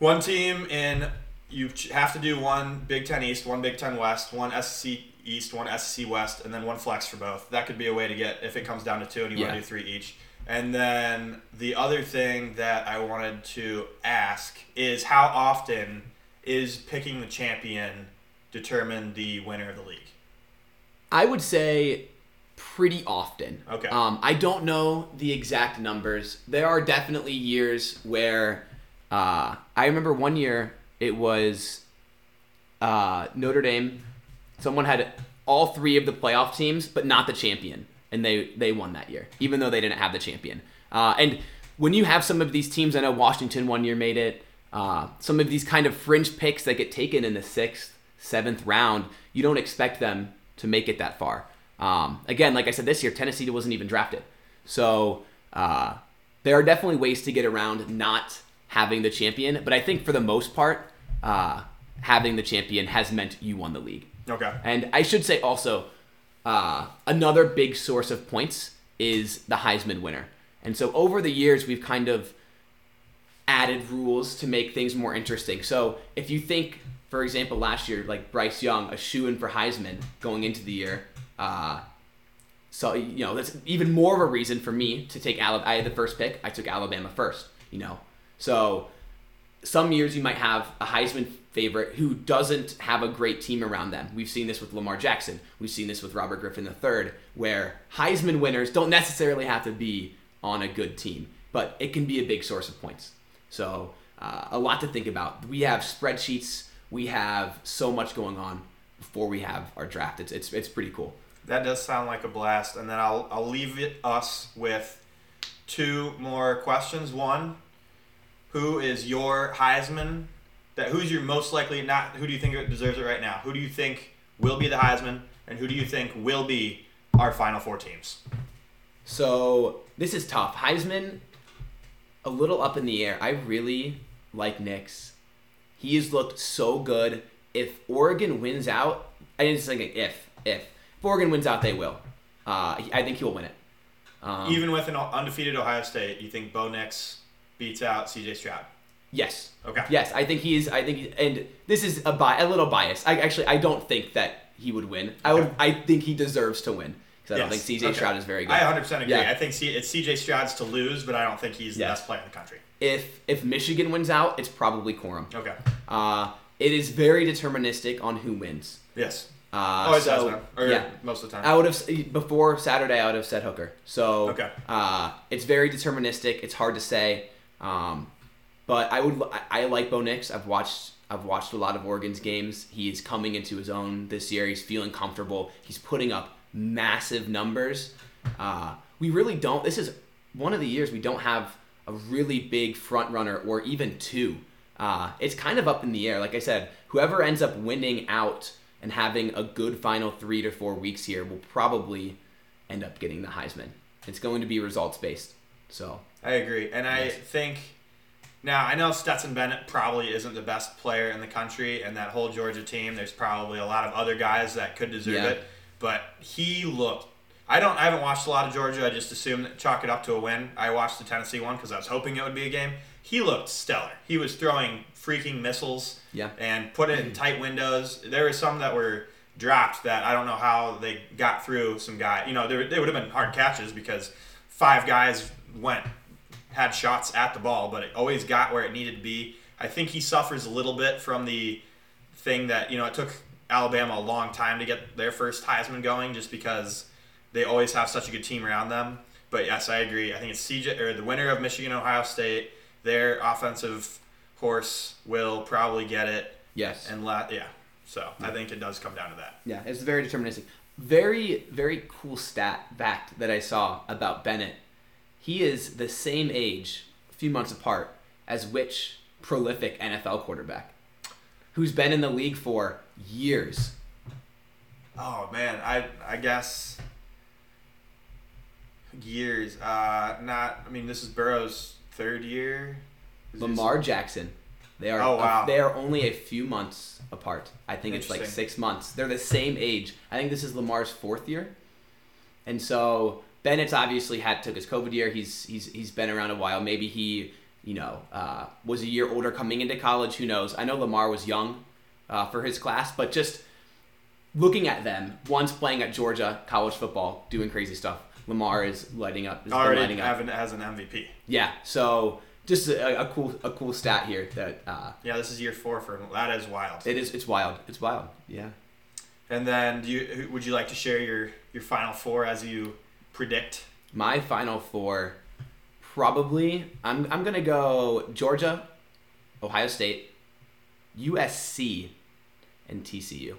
One team in you have to do one Big Ten East, one Big Ten West, one SEC East, one SEC West, and then one flex for both. That could be a way to get if it comes down to two and you yeah. want to do three each. And then the other thing that I wanted to ask is how often is picking the champion determine the winner of the league? I would say pretty often. Okay. Um, I don't know the exact numbers. There are definitely years where uh, I remember one year it was uh, Notre Dame. Someone had all three of the playoff teams, but not the champion and they they won that year, even though they didn't have the champion. Uh, and when you have some of these teams, I know Washington one year made it. Uh, some of these kind of fringe picks that get taken in the sixth, seventh round, you don't expect them to make it that far. Um, again, like I said, this year Tennessee wasn't even drafted, so uh, there are definitely ways to get around not having the champion. But I think for the most part, uh, having the champion has meant you won the league. Okay. And I should say also, uh, another big source of points is the Heisman winner. And so over the years, we've kind of added rules to make things more interesting. So if you think, for example, last year, like Bryce Young, a shoe in for Heisman going into the year, uh, so you know that's even more of a reason for me to take Alabama. I had the first pick. I took Alabama first. You know, so some years you might have a Heisman favorite who doesn't have a great team around them. We've seen this with Lamar Jackson. We've seen this with Robert Griffin III, where Heisman winners don't necessarily have to be on a good team, but it can be a big source of points. So uh, a lot to think about. We have spreadsheets. We have so much going on before we have our draft. It's it's it's pretty cool. That does sound like a blast. And then I'll I'll leave it us with two more questions. One, who is your Heisman? That who's your most likely not who do you think deserves it right now? Who do you think will be the Heisman and who do you think will be our final four teams? So this is tough. Heisman, a little up in the air. I really like Nix. He has looked so good. If Oregon wins out, I didn't think if if if Oregon wins out, they will. Uh, I think he will win it. Um, Even with an undefeated Ohio State, you think Bo Nix beats out CJ Stroud? Yes. Okay. Yes, I think he is. I think, he, and this is a bi- a little bias. I actually I don't think that he would win. I would. Okay. I think he deserves to win because I don't Yes. think CJ Okay. Stroud is very good. I 100% agree. Yeah. I think C- it's CJ Stroud's to lose, but I don't think he's the best player in the country. if if Michigan wins out, it's probably Corum. Okay. Uh, it is very deterministic on who wins. Yes. Uh, oh, it so, does. Or yeah. most of the time. I would have before Saturday. I would have said Hooker. So Okay. uh, it's very deterministic. It's hard to say, um, but I would. I, I like Bo Nix. I've watched. I've watched a lot of Oregon's games. He's coming into his own this year. He's feeling comfortable. He's putting up massive numbers. Uh, we really don't. This is one of the years we don't have a really big front runner or even two. Uh, it's kind of up in the air. Like I said, whoever ends up winning out and having a good final three to four weeks here will probably end up getting the Heisman. It's going to be results based. So I agree, and I Yes. think now I know Stetson Bennett probably isn't the best player in the country, and that whole Georgia team. There's probably a lot of other guys that could deserve Yeah. it, but he looked. I don't. I haven't watched a lot of Georgia. I just assumed chalk it up to a win. I watched the Tennessee one because I was hoping it would be a game. He looked stellar. He was throwing freaking missiles. Yeah. And put it in mm-hmm. tight windows. There were some that were dropped that I don't know how they got through some guy. You know, there, they would have been hard catches because five guys went had shots at the ball, but it always got where it needed to be. I think he suffers a little bit from the thing that you know it took Alabama a long time to get their first Heisman going, just because they always have such a good team around them. But yes, I agree. I think it's CJ or the winner of Michigan Ohio State. Their offensive horse will probably get it, yes, and la- yeah. So I think it does come down to that. yeah, it's very deterministic. Very very cool stat fact that I saw about Bennett. He is the same age, a few months apart, as which prolific NFL quarterback, who's been in the league for years. Oh man, I I guess years. Uh, not. I mean, this is Burrow's third year. Is this- Lamar Jackson. They are Oh, wow. they are only a few months apart. I think it's like six months. They're the same age. I think this is Lamar's fourth year, and so Bennett's obviously had took his COVID year. He's he's he's been around a while. Maybe he you know uh, was a year older coming into college. Who knows? I know Lamar was young uh, for his class, but just looking at them, one's playing at Georgia college football, doing crazy stuff. Lamar is lighting up. Already lighting up. having as an MVP. Yeah, so just a, a cool a cool stat here that uh, Yeah, this is year four for him. That is wild. it is it's wild. It's wild. Yeah. And then, do you would you like to share your your final four as you predict? My final four, probably I'm I'm gonna go Georgia, Ohio State, USC, and TCU.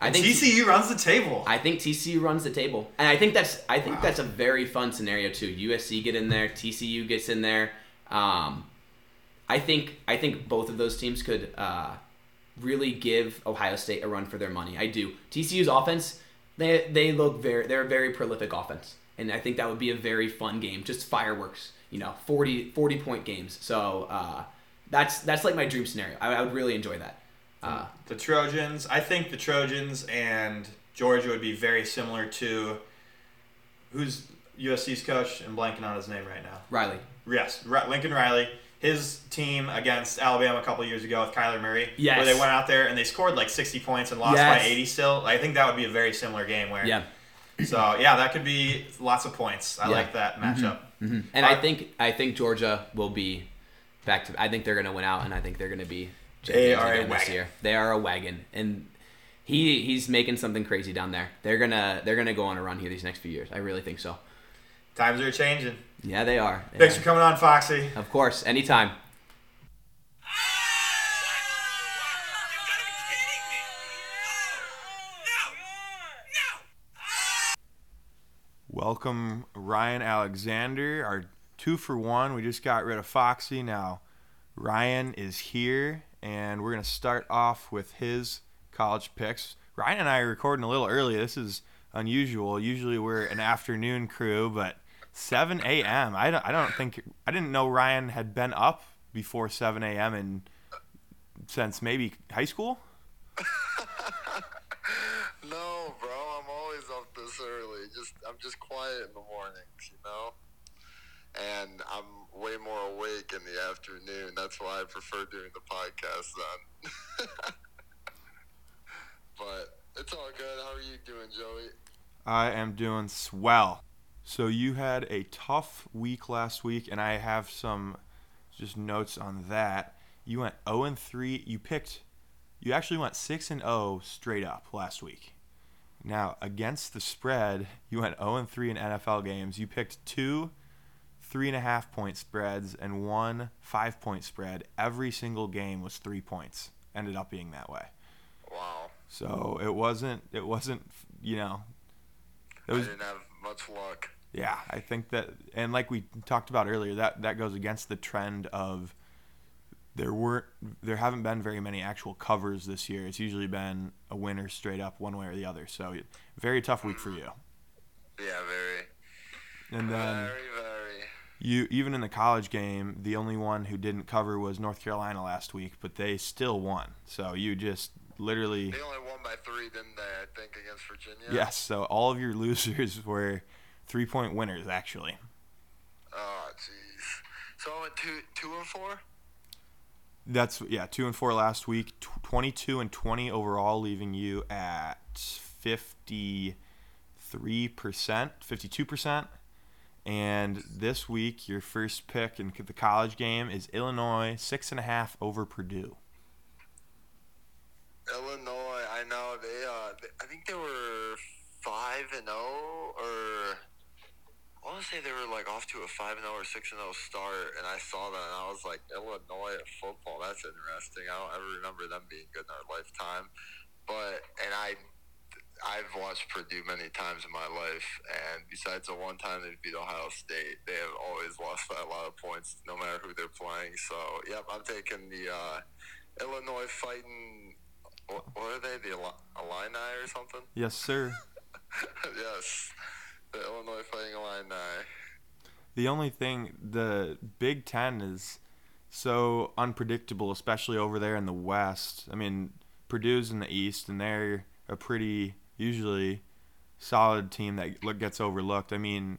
I think TCU runs the table. I think TCU runs the table, and I think that's I think Wow. that's a very fun scenario too. USC get in there, TCU gets in there. Um, I think I think both of those teams could uh, really give Ohio State a run for their money. I do. TCU's offense, they they look very they're a very prolific offense, and I think that would be a very fun game. Just fireworks, you know, 40, 40 point games. So uh, that's that's like my dream scenario. I, I would really enjoy that. Uh, The Trojans. I think the Trojans and Georgia would be very similar to who's USC's coach. I'm blanking on his name right now. Riley. Yes, Lincoln Riley. His team against Alabama a couple years ago with Kyler Murray, Yes. where they went out there and they scored like 60 points and lost Yes. by 80 still. I think that would be a very similar game where. Yeah. So yeah, that could be lots of points. I Yeah. like that matchup. And I Uh, think I think Georgia will be back to. I think they're going to win out, and I think they're going to be. They are a wagon. year. They are a wagon, and he he's making something crazy down there. They're gonna they're gonna go on a run here these next few years. I really think so. Times are changing. Yeah, they are. They Thanks are. for coming on, Foxy. Of course, anytime. You gotta be kidding me! No! No! Welcome, Ryan Alexander, our two for one. We just got rid of Foxy. Now, Ryan is here, and we're going to start off with his college picks. Ryan and I are recording a little early. This is unusual. Usually we're an afternoon crew, but 7 a.m. I don't, I don't think, I didn't know Ryan had been up before 7 a.m. in since maybe high school. No, bro, I'm always up this early. Just I'm just quiet in the mornings, you know. And I'm way more awake in the afternoon. That's why I prefer doing the podcast then. but it's all good. How are you doing, Joey? I am doing swell. So you had a tough week last week, and I have some just notes on that. You went 0 and 3. You picked. You actually went 6 and 0 straight up last week. Now against the spread, you went 0 and 3 in NFL games. You picked two three and a half point spreads and one five point spread. Every single game was three points. Ended up being that way. Wow. So it wasn't. It wasn't. You know. It was I didn't have much luck. Yeah, I think that, and like we talked about earlier, that that goes against the trend of there weren't, there haven't been very many actual covers this year. It's usually been a winner straight up one way or the other. So very tough week for you. Yeah, very, And then very, very. you, even in the college game, the only one who didn't cover was North Carolina last week, but they still won. So you just literally, They only won by three, didn't they? I think against Virginia. yes. So all of your losers were three point winners actually. Oh, jeez. So I went two, two and four. That's yeah, two and four last week, tw- twenty-two and twenty overall, leaving you at fifty-three percent, fifty-two percent. And this week, your first pick in the college game is Illinois six and a half over Purdue. Illinois, I know they. Uh, I think they were five and zero, want to say they were like off to a five and zero or six and zero start, and I saw that and I was like, Illinois at football, that's interesting. I don't ever remember them being good in our lifetime, but and I. I've watched Purdue many times in my life, and besides the one time they beat Ohio State, they have always lost by a lot of points, no matter who they're playing. So, yep, I'm taking the uh, Illinois fighting what, what are they? The Illini or something? Yes, sir. yes, the Illinois Fighting Illini. The only thing, the Big Ten is so unpredictable, especially over there in the West. I mean, Purdue's in the East, and they're a pretty usually solid team that gets overlooked. I mean,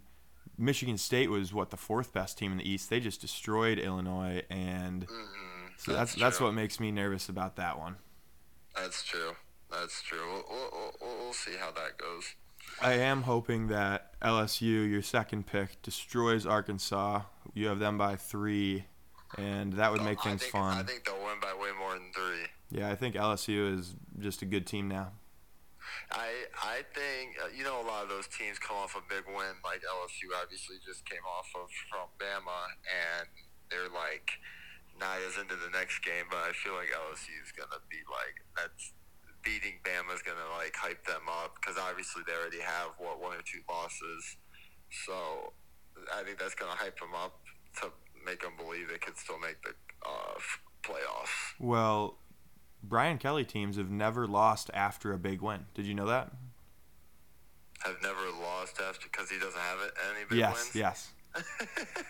Michigan State was what the fourth best team in the East. They just destroyed Illinois, and Mm-hmm. so that's that's what makes me nervous about that one. That's true. That's true. We'll, we'll, we'll, we'll see how that goes. I am hoping that LSU, your second pick, destroys Arkansas. You have them by three, and that would make I things think, fun. I think they'll win by way more than three. Yeah, I think LSU is just a good team now. I I think uh, you know a lot of those teams come off a big win. Like LSU obviously just came off of from Bama, and they're like not as into the next game. But I feel like LSU is gonna be like that's beating Bama is gonna like hype them up because obviously they already have what one or two losses. So I think that's gonna hype them up to make them believe they could still make the uh, f- playoffs. Well, Brian Kelly teams have never lost after a big win. Did you know that? Have never lost after because he doesn't have it any big yes, wins. yes. I,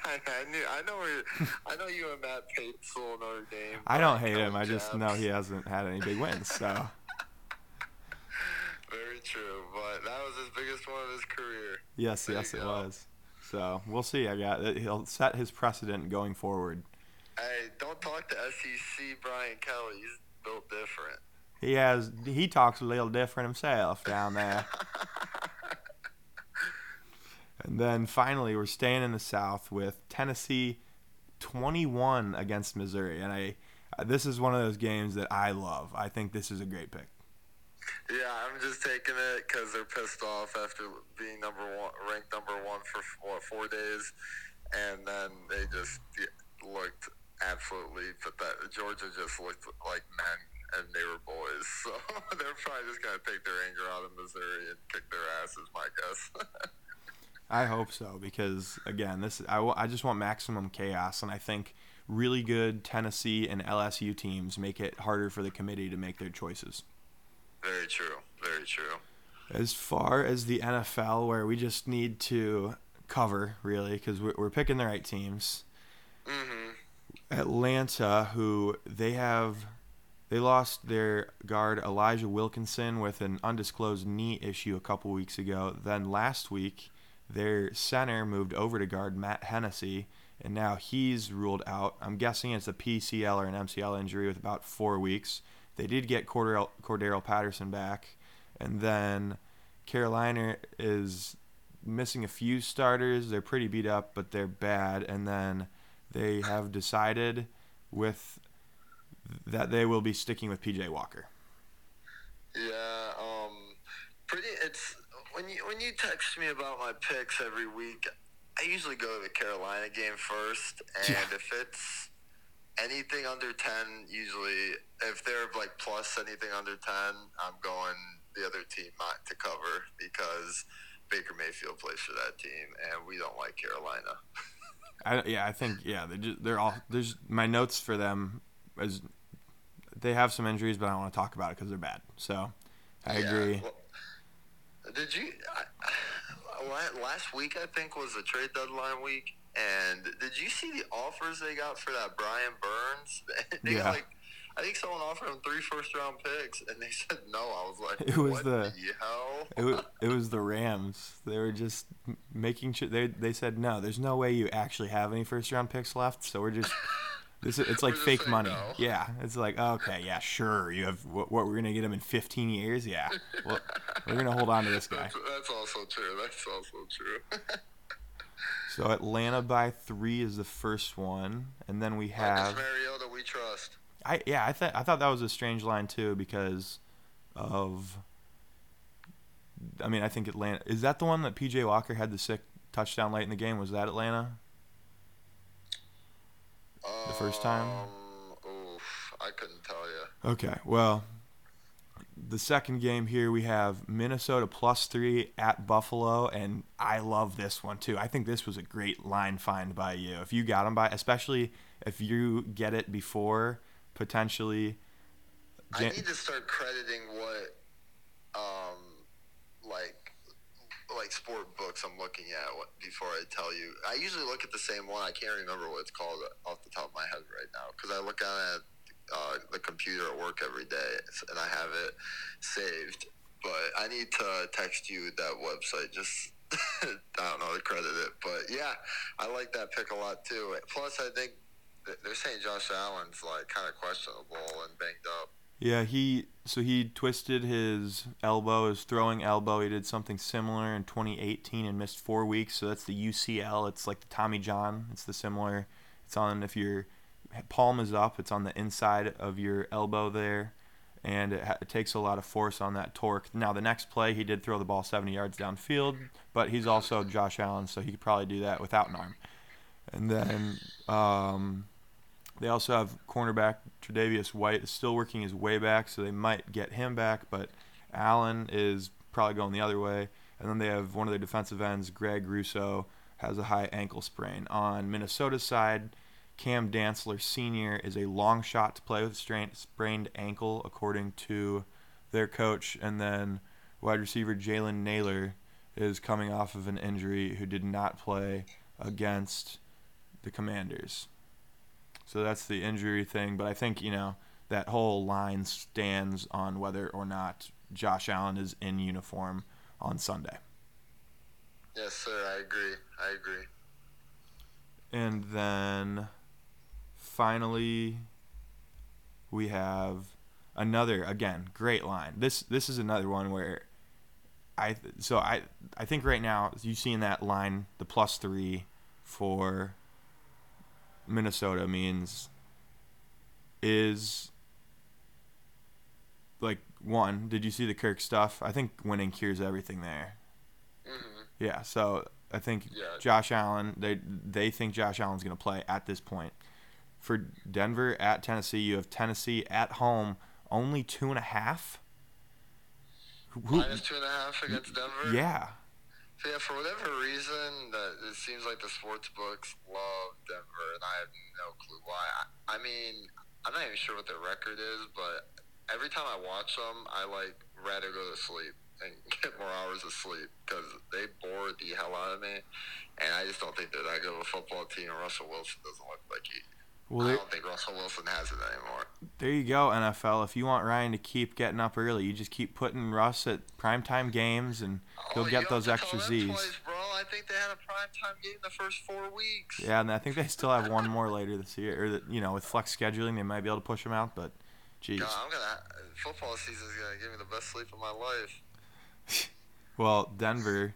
I knew. I know. Where, I know you and Matt hate Sewell Notre Dame. I don't hate him. I just know he hasn't had any big wins. So Very true, but that was his biggest one of his career. yes, There yes, it was. So we'll see. I got he'll set his precedent going forward. Hey, don't talk to SEC Brian Kelly. He's built different. He has he talks a little different himself down there. and then finally, we're staying in the South with Tennessee 21 against Missouri, and I this is one of those games that I love. I think this is a great pick. Yeah, I'm just taking it because they're pissed off after being number one, ranked number one for what four days, and then they just looked absolutely pathetic. Georgia just looked like men, and they were boys. So they're probably just gonna take their anger out of Missouri and kick their asses. My guess. I hope so because again, this I, I just want maximum chaos, and I think really good Tennessee and LSU teams make it harder for the committee to make their choices. Very true. Very true. As far as the NFL, where we just need to cover really because we're, we're picking the right teams. hmm Atlanta, who they have, they lost their guard Elijah Wilkinson with an undisclosed knee issue a couple weeks ago. Then last week, their center moved over to guard Matt Hennessy, and now he's ruled out. I'm guessing it's a PCL or an MCL injury with about four weeks. They did get Cordarrelle, Cordarrelle Patterson back, and then Carolina is missing a few starters. They're pretty beat up, but they're bad. And then they have decided with that they will be sticking with PJ Walker. Yeah, um, pretty. It's when you when you text me about my picks every week. I usually go to the Carolina game first, and Yeah. if it's anything under ten, usually if they're like plus anything under ten, I'm going the other team not to cover because Baker Mayfield plays for that team, and we don't like Carolina. I, yeah, I think yeah they're just, they're all there's my notes for them is they have some injuries, but I don't want to talk about it because they're bad. So I Yeah, agree. well, did you? I, last week, I think, was the trade deadline week. And did you see the offers they got for that Brian Burns? they Yeah. got like, I think someone offered him three first round picks, and they said no. I was like, It was what the- hell? It was, it was the Rams. They were just making sure they they said no. There's no way you actually have any first round picks left. So we're just this. is- It's like fake money. no. Yeah, it's like okay, yeah, sure. You have what, what we're gonna get him in 15 years. Yeah, well, we're gonna hold on to this guy. That's, that's also true. That's also true. So Atlanta by three is the first one, and then we have. Marcus Mariota, we trust. I yeah I thought I thought that was a strange line too because of I mean I think Atlanta is that the one that PJ Walker had the sick touchdown late in the game was that Atlanta The first time? Um, oof, I couldn't tell you. Okay, well, the second game here we have Minnesota plus three at Buffalo, and I love this one too. I think this was a great line find by you. If you got them by, especially if you get it before potentially. I need to start crediting what, um, like, like sport books I'm looking at what, before I tell you. I usually look at the same one. I can't remember what it's called off the top of my head right now because I look at at uh, the computer at work every day and I have it saved. But I need to text you that website just. I don't know to credit it, but yeah, I like that pick a lot too. Plus, I think they're saying Josh Allen's like kind of questionable and banged up. Yeah, he so he twisted his elbow, his throwing elbow. He did something similar in 2018 and missed four weeks. So that's the UCL. It's like the Tommy John. It's the similar. It's on if your palm is up, it's on the inside of your elbow there, and it, ha- it takes a lot of force on that torque. Now the next play, he did throw the ball 70 yards downfield, but he's also Josh Allen, so he could probably do that without an arm. And then um, they also have cornerback Tre'Davious White is still working his way back, so they might get him back. But Allen is probably going the other way. And then they have one of their defensive ends, Greg Rousseau, has a high ankle sprain. On Minnesota's side, Cam Dantzler Sr. is a long shot to play with a sprained ankle, according to their coach. And then wide receiver Jalen Nailor is coming off of an injury who did not play against the Commanders. So that's the injury thing, but I think, you know, that whole line stands on whether or not Josh Allen is in uniform on Sunday. Yes, sir. I agree. I agree. And then finally we have another again great line. This this is another one where I so I I think right now you seeing that line the plus 3 for Minnesota means is like one, did you see the Kirk stuff? I think winning cures everything there. hmm Yeah, so I think Yeah. Josh Allen, they they think Josh Allen's going to play at this point. For Denver at Tennessee, you have Tennessee at home only two and a half. Who- Minus two and a half against Denver. yeah, So yeah, for whatever reason, that it seems like the sports books love Denver, and I have no clue why. I, I mean, I'm not even sure what their record is, but every time I watch them, I like rather go to sleep and get more hours of sleep because they bore the hell out of me, and I just don't think they're that good of a football team. And Russell Wilson doesn't look like he. Well I don't think Russell Wilson has it anymore. there you go NFL. If you want Ryan to keep getting up early, you just keep putting Russ at primetime games, and he'll Oh, get those extra Z's. Twice, bro. I think they had a prime time game the first four weeks. Yeah, and I think they still have one more later this year, or that you know with flex scheduling they might be able to push them out, but. Jeez. God, I'm gonna football season's gonna give me the best sleep of my life. Well, Denver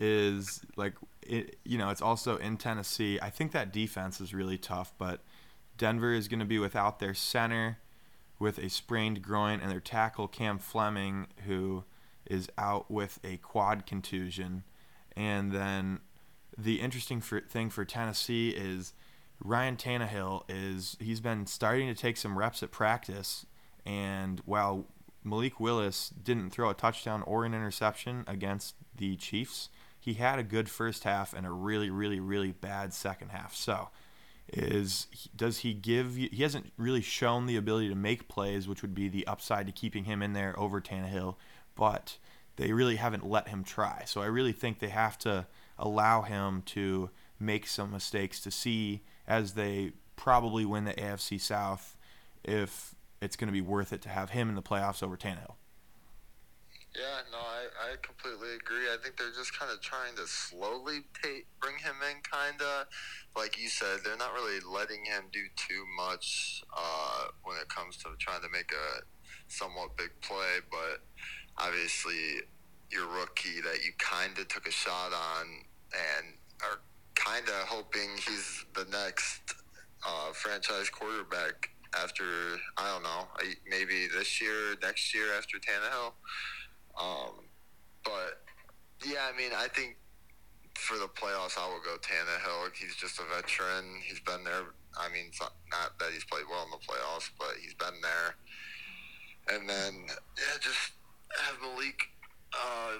is like it, you know, it's also in Tennessee. I think that defense is really tough, but Denver is going to be without their center with a sprained groin and their tackle Cam Fleming who is out with a quad contusion. And then the interesting for, thing for Tennessee is Ryan Tannehill is he's been starting to take some reps at practice and while Malik Willis didn't throw a touchdown or an interception against the Chiefs. He had a good first half and a really, really, really bad second half. So, is does he give? He hasn't really shown the ability to make plays, which would be the upside to keeping him in there over Tannehill. But they really haven't let him try. So I really think they have to allow him to make some mistakes to see as they probably win the AFC South if it's going to be worth it to have him in the playoffs over Tannehill. Yeah, no, I, I completely agree. I think they're just kind of trying to slowly take, bring him in, kind of. Like you said, they're not really letting him do too much uh, when it comes to trying to make a somewhat big play. But obviously, your rookie that you kind of took a shot on and are kind of hoping he's the next uh, franchise quarterback after, I don't know, maybe this year, next year after Tannehill. Um, but yeah, I mean, I think for the playoffs, I will go Tannehill. He's just a veteran. He's been there. I mean, it's not, not that he's played well in the playoffs, but he's been there. And then yeah, just have Malik, uh,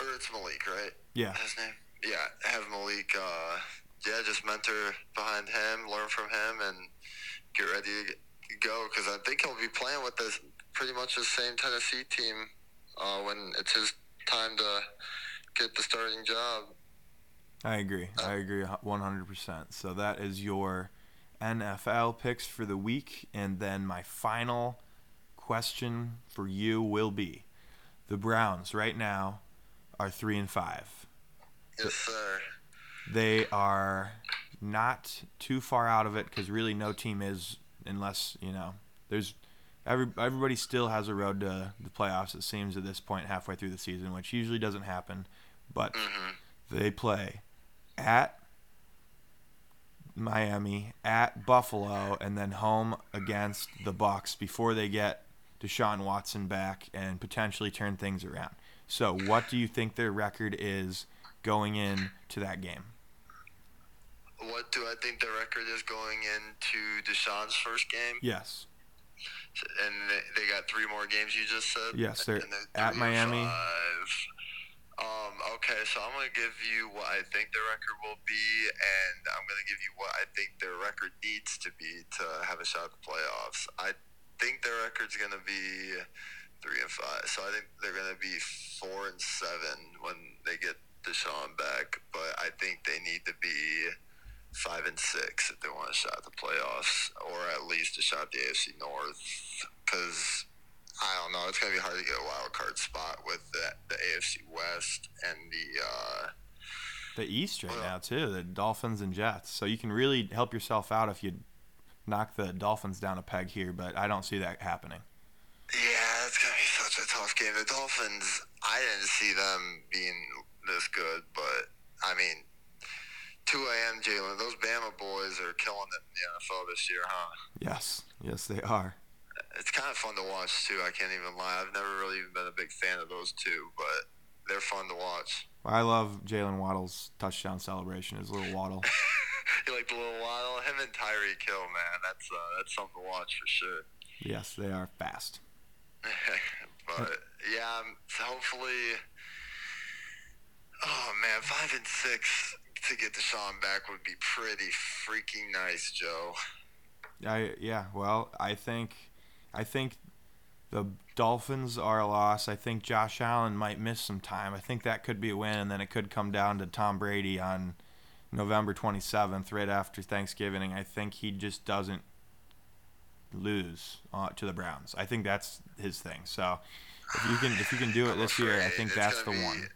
or it's Malik, right? Yeah. His name. Yeah, have Malik. Uh, yeah, just mentor behind him, learn from him, and get ready to go. Because I think he'll be playing with this pretty much the same Tennessee team uh, when it's his time to get the starting job. I agree. I agree 100%. So that is your NFL picks for the week. And then my final question for you will be the Browns right now are 3 and 5. Yes, sir. They are not too far out of it because really no team is unless, you know, there's every everybody still has a road to the playoffs it seems at this point halfway through the season, which usually doesn't happen. But mm-hmm. they play at Miami, at Buffalo, and then home against the Bucs before they get Deshaun Watson back and potentially turn things around. So, what do you think their record is going in to that game? What do I think the record is going into Deshaun's first game? Yes. And they- got three more games. You just said. Yes, they're they're at Miami. five. Um, okay, so I'm gonna give you what I think their record will be, and I'm gonna give you what I think their record needs to be to have a shot at the playoffs. I think their record's gonna be three and five, so I think they're gonna be four and seven when they get Deshaun back, but I think they need to be five and six if they want a shot at the playoffs, or at least a shot at the AFC North. Because I don't know, it's gonna be hard to get a wild card spot with the, the AFC West and the. Uh, The East right now too, the Dolphins and Jets. So you can really help yourself out if you knock the Dolphins down a peg here, but I don't see that happening. Yeah, it's gonna be such a tough game. The Dolphins, I didn't see them being this good, but I mean, 2 a.m. Jalen, those Bama boys are killing it in the NFL this year, huh? Yes, yes they are. It's kind of fun to watch too. I can't even lie. I've never really even been a big fan of those two, but they're fun to watch. I love Jaylen Waddle's touchdown celebration, his little waddle. you like the little while, him and Tyreek Hill, man. That's uh, that's something to watch for sure. yes, they are fast. but yeah, hopefully. Oh man, five and six to get Deshaun back would be pretty freaking nice, Joe. I yeah, well, I think I think the Dolphins are a loss. I think Josh Allen might miss some time. I think that could be a win and then it could come down to Tom Brady on November 27th right after Thanksgiving. I think he just doesn't lose uh, to the Browns. I think that's his thing. So if you can if you can do it this year, I think that's the be- one.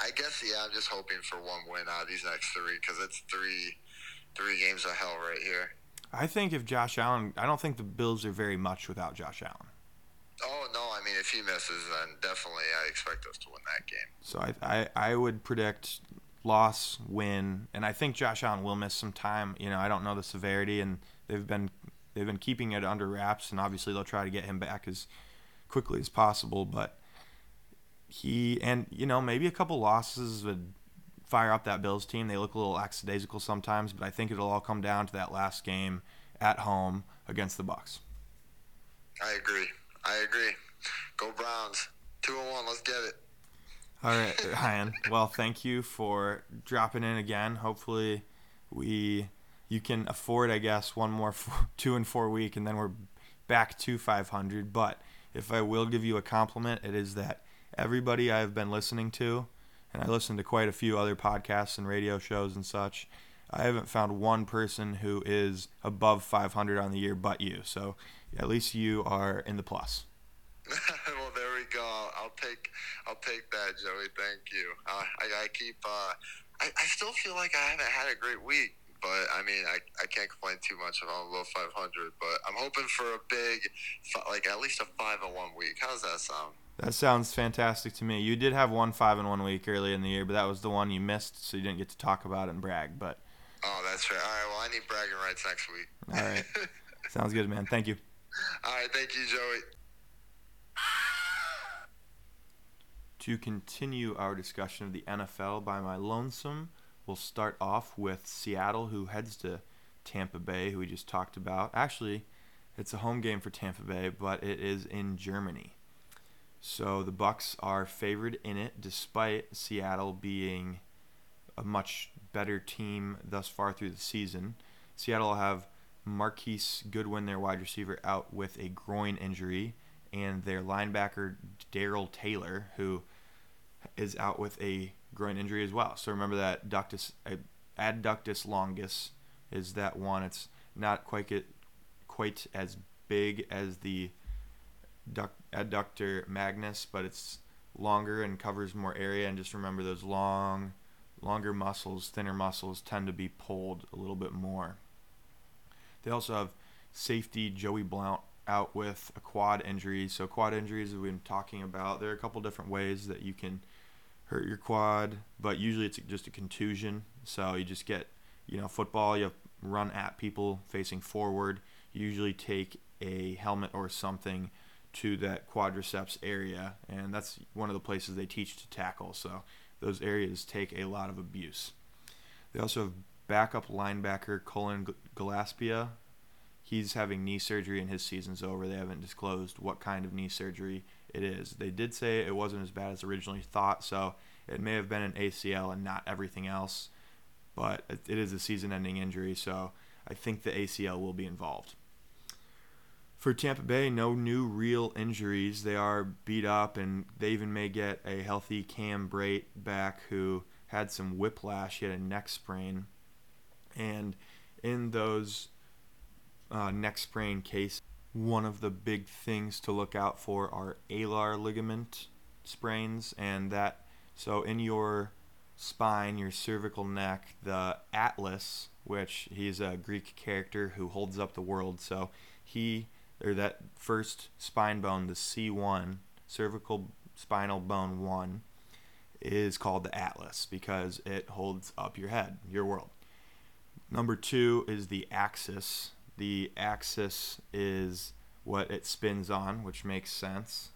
I guess yeah. I'm just hoping for one win out of these next three because it's three three games of hell right here. I think if Josh Allen, I don't think the Bills are very much without Josh Allen. Oh no, I mean if he misses, then definitely I expect us to win that game. So I, I, I would predict loss, win, and I think Josh Allen will miss some time. You know, I don't know the severity, and they've been they've been keeping it under wraps, and obviously they'll try to get him back as quickly as possible. But he and you know maybe a couple losses would fire up that Bills team. They look a little lackadaisical sometimes, but I think it'll all come down to that last game at home against the Bucs. I agree. I agree. Go Browns. Two and one. Let's get it. All right, Ryan. Well, thank you for dropping in again. Hopefully, we you can afford, I guess, one more four, two and four week, and then we're back to 500. But if I will give you a compliment, it is that everybody I've been listening to, and I listen to quite a few other podcasts and radio shows and such. I haven't found one person who is above 500 on the year but you. So at least you are in the plus. well, there we go. I'll take I'll take that, Joey. Thank you. Uh, I, I keep. Uh, I, I still feel like I haven't had a great week, but I mean, I, I can't complain too much if I'm below 500. But I'm hoping for a big, like at least a five and one week. How's that sound? That sounds fantastic to me. You did have one five in one week early in the year, but that was the one you missed, so you didn't get to talk about it and brag. But Oh, that's right. All right. Well, I need bragging rights next week. all right, sounds good, man. Thank you. All right. Thank you, Joey. To continue our discussion of the NFL by my lonesome, we'll start off with Seattle, who heads to Tampa Bay, who we just talked about. Actually, it's a home game for Tampa Bay, but it is in Germany. So the Bucs are favored in it, despite Seattle being a much better team thus far through the season. Seattle will have Marquise Goodwin, their wide receiver, out with a groin injury, and their linebacker Darrell Taylor, who is out with a groin injury as well. So remember that ductus uh, adductor longus is that one. It's not quite quite as big as the duct, adductor magnus, but it's longer and covers more area. And just remember those long, longer muscles, thinner muscles tend to be pulled a little bit more. They also have safety Joey Blount out with a quad injury. So quad injuries we've been talking about. There are a couple different ways that you can hurt your quad, but usually it's just a contusion. So you just get, you know, football. You run at people facing forward. You usually take a helmet or something to that quadriceps area, and that's one of the places they teach to tackle. So those areas take a lot of abuse. They also have backup linebacker Colin G- Gillespie. He's having knee surgery and his season's over. They haven't disclosed what kind of knee surgery it is. They did say it wasn't as bad as originally thought, so it may have been an ACL and not everything else, but it it is a season ending injury, so I think the ACL will be involved. For Tampa Bay, no new real injuries. They are beat up, and they even may get a healthy Cam Brate back who had some whiplash. He had a neck sprain. And in those uh, neck sprain cases, one of the big things to look out for are alar ligament sprains, and that so in your spine, your cervical neck, the Atlas, which he's a Greek character who holds up the world, so he or that first spine bone, the C1, cervical spinal bone 1, is called the Atlas because it holds up your head, your world. Number two is the axis. The axis is what it spins on, which makes sense.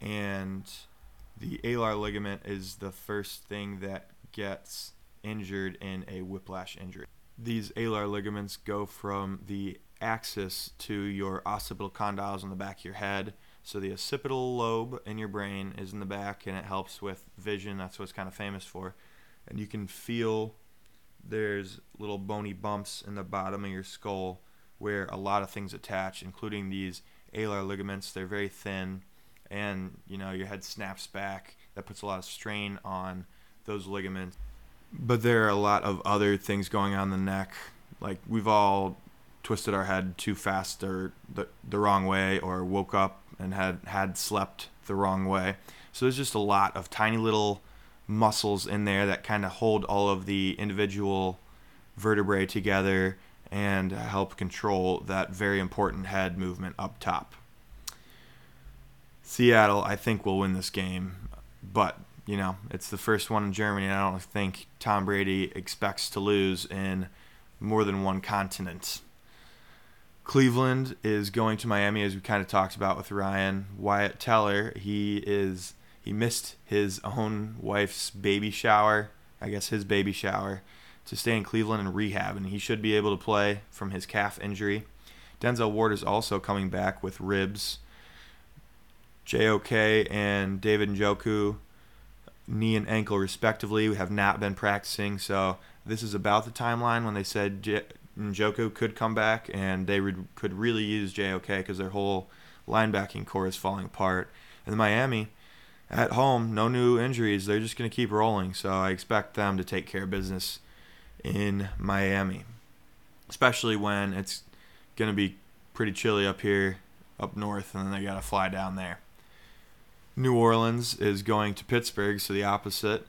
And the alar ligament is the first thing that gets injured in a whiplash injury. These alar ligaments go from the axis to your occipital condyles on the back of your head. So the occipital lobe in your brain is in the back and it helps with vision. That's what it's kind of famous for. And you can feel there's little bony bumps in the bottom of your skull where a lot of things attach, including these alar ligaments. They're very thin and you know your head snaps back. That puts a lot of strain on those ligaments. But there are a lot of other things going on in the neck. Like we've all twisted our head too fast or the, the wrong way or woke up and had had slept the wrong way. So there's just a lot of tiny little muscles in there that kind of hold all of the individual vertebrae together and uh, help control that very important head movement up top. Seattle, I think, will win this game, but you know it's the first one in Germany, and I don't think Tom Brady expects to lose in more than one continent. Cleveland is going to Miami, as we kind of talked about with Ryan Wyatt Teller. He is he missed his own wife's baby shower, I guess his baby shower, to stay in Cleveland and rehab, and he should be able to play from his calf injury. Denzel Ward is also coming back with ribs. JOK and David Njoku, knee and ankle respectively, have not been practicing. So this is about the timeline when they said Njoku could come back, and they could really use JOK because their whole linebacking core is falling apart. And Miami, at home, no new injuries. They're just going to keep rolling. So I expect them to take care of business in Miami, especially when it's going to be pretty chilly up here, up north, and then they got to fly down there. New Orleans is going to Pittsburgh, so the opposite.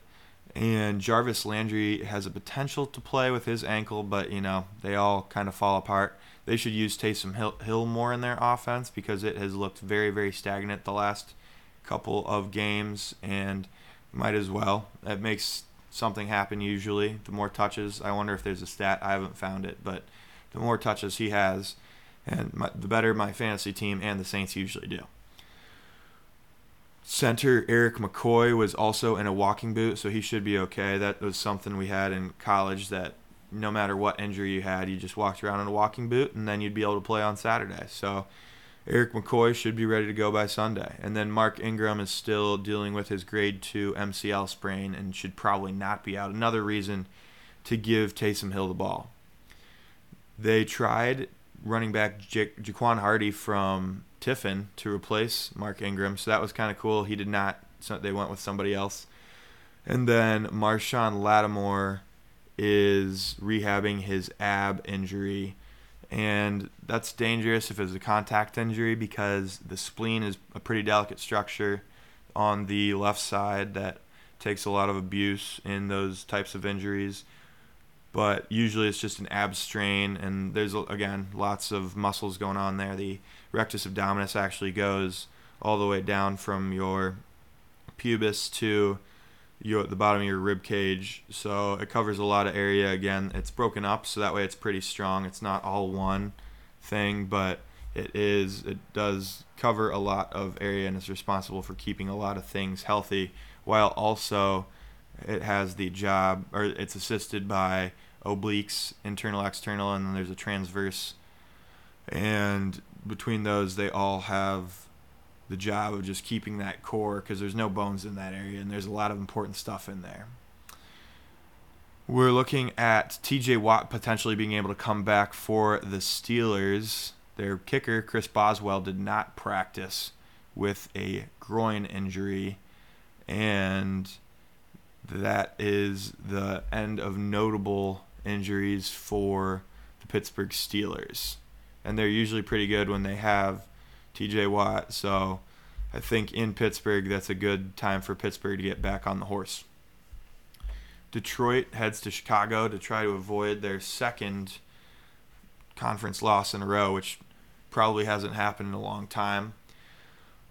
And Jarvis Landry has a potential to play with his ankle, but you know they all kind of fall apart. They should use Taysom Hill, Hill more in their offense because it has looked very, very stagnant the last couple of games, and might as well. It makes something happen usually. The more touches, I wonder if there's a stat. I haven't found it, but the more touches he has, and my, the better my fantasy team and the Saints usually do. Center Erik McCoy was also in a walking boot, so he should be okay. That was something we had in college that no matter what injury you had, you just walked around in a walking boot and then you'd be able to play on Saturday. So Erik McCoy should be ready to go by Sunday. And then Mark Ingram is still dealing with his grade 2 MCL sprain and should probably not be out. Another reason to give Taysom Hill the ball. They tried running back ja- Jaquan Hardy from Tiffin to replace Mark Ingram, so that was kind of cool. He did not, so they went with somebody else. And then Marshon Lattimore is rehabbing his ab injury, and that's dangerous if it's a contact injury because the spleen is a pretty delicate structure on the left side that takes a lot of abuse in those types of injuries but usually it's just an ab strain and there's again lots of muscles going on there the rectus abdominis actually goes all the way down from your pubis to your the bottom of your rib cage. So it covers a lot of area. Again it's broken up so that way it's pretty strong. It's not all one thing but it is it does cover a lot of area and is responsible for keeping a lot of things healthy while also it has the job or it's assisted by obliques internal external and then there's a transverse. And between those they all have the job of just keeping that core because there's no bones in that area and there's a lot of important stuff in there we're looking at TJ Watt potentially being able to come back for the Steelers their kicker Chris Boswell did not practice with a groin injury, and that is the end of notable injuries for the Pittsburgh Steelers. And they're usually pretty good when they have TJ Watt. So I think in Pittsburgh, that's a good time for Pittsburgh to get back on the horse. Detroit heads to Chicago to try to avoid their second conference loss in a row, which probably hasn't happened in a long time.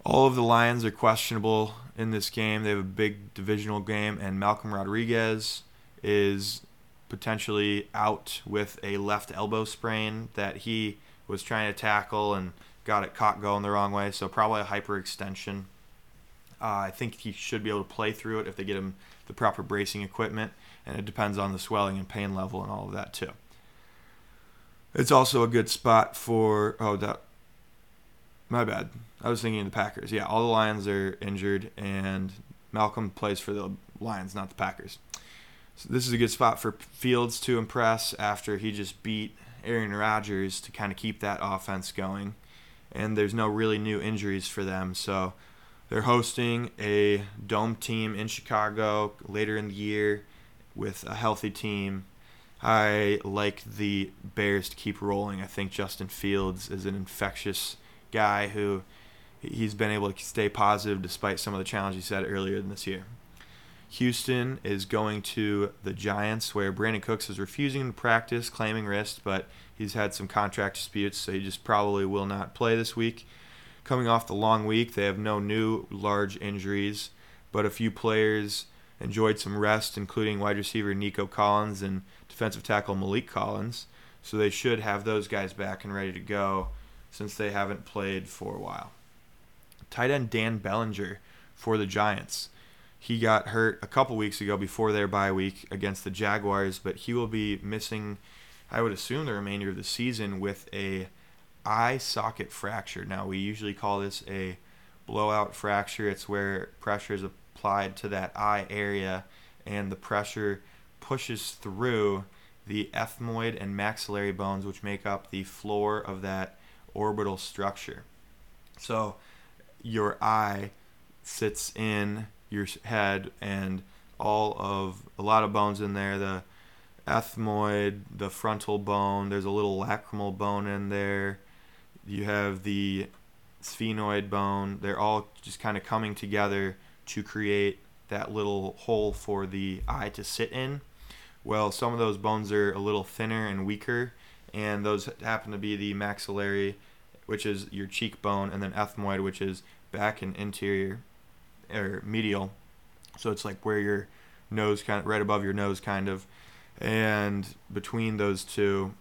All of the Lions are questionable in this game. They have a big divisional game, and Malcolm Rodriguez is potentially out with a left elbow sprain that he was trying to tackle and got it caught going the wrong way. So probably a hyperextension. Uh, I think he should be able to play through it if they get him the proper bracing equipment, and it depends on the swelling and pain level and all of that too. It's also a good spot for oh that my bad. I was thinking of the Packers. Yeah, all the Lions are injured, and Malcolm plays for the Lions, not the Packers. So this is a good spot for Fields to impress after he just beat Aaron Rodgers to kind of keep that offense going. And there's no really new injuries for them, so they're hosting a dome team in Chicago later in the year with a healthy team. I like the Bears to keep rolling. I think Justin Fields is an infectious guy who he's been able to stay positive despite some of the challenges he had earlier in this year. Houston is going to the Giants, where Brandin Cooks is refusing to practice, claiming wrist, but he's had some contract disputes, so he just probably will not play this week. Coming off the long week, they have no new large injuries, but a few players enjoyed some rest, including wide receiver Nico Collins and defensive tackle Maliek Collins. So they should have those guys back and ready to go since they haven't played for a while. Tight end Dan Bellinger for the Giants. He got hurt a couple weeks ago before their bye week against the Jaguars, but he will be missing, I would assume, the remainder of the season with a eye socket fracture. Now, we usually call this a blowout fracture. It's where pressure is applied to that eye area and the pressure pushes through the ethmoid and maxillary bones, which make up the floor of that orbital structure. So, your eye sits in your head and all of a lot of bones in there. The ethmoid the frontal bone there's a little lacrimal bone in there. You have the sphenoid bone. They're all just kind of coming together to create that little hole for the eye to sit in. Well some of those bones are a little thinner and weaker and those happen to be the maxillary which is your cheekbone and then ethmoid which is back and interior or medial. So it's like where your nose kind of right above your nose kind of and between those two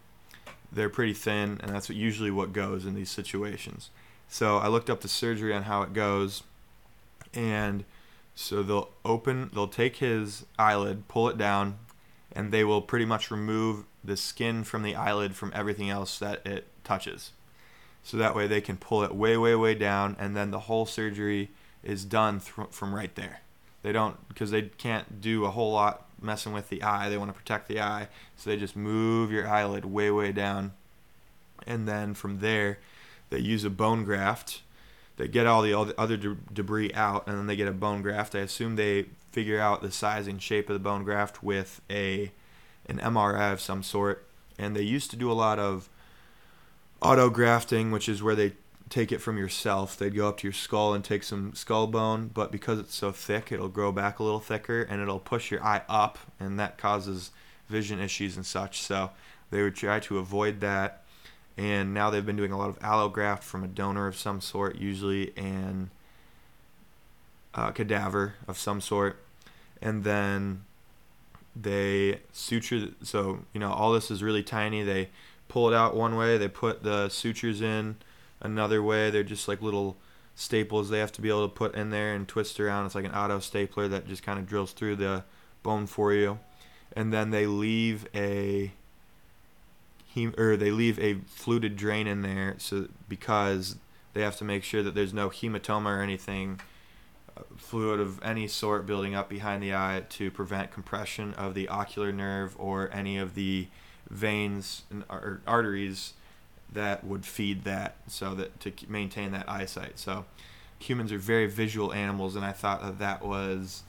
they're pretty thin and that's what usually what goes in these situations. So I looked up the surgery on how it goes and so they'll open they'll take his eyelid, pull it down and they will pretty much remove the skin from the eyelid from everything else that it touches. So that way they can pull it way way way down and then the whole surgery is done th- from right there. They don't because they can't do a whole lot messing with the eye. They want to protect the eye, so they just move your eyelid way way down, and then from there, they use a bone graft. They get all the other de- debris out, and then they get a bone graft. I assume they figure out the size and shape of the bone graft with a an MRI of some sort. And they used to do a lot of auto grafting, which is where they take it from yourself. They'd go up to your skull and take some skull bone, but because it's so thick, it'll grow back a little thicker and it'll push your eye up, and that causes vision issues and such. So they would try to avoid that. And now they've been doing a lot of allograft from a donor of some sort, usually an a cadaver of some sort, and then they suture. So you know all this is really tiny. They pull it out one way. They put the sutures in another way. They're just like little staples they have to be able to put in there and twist around. It's like an auto stapler that just kind of drills through the bone for you. And then they leave a hem- or they leave a fluted drain in there so because they have to make sure that there's no hematoma or anything uh, fluid of any sort building up behind the eye to prevent compression of the ocular nerve or any of the veins and arteries that would feed that so that to maintain that eyesight. So humans are very visual animals, and I thought that that was.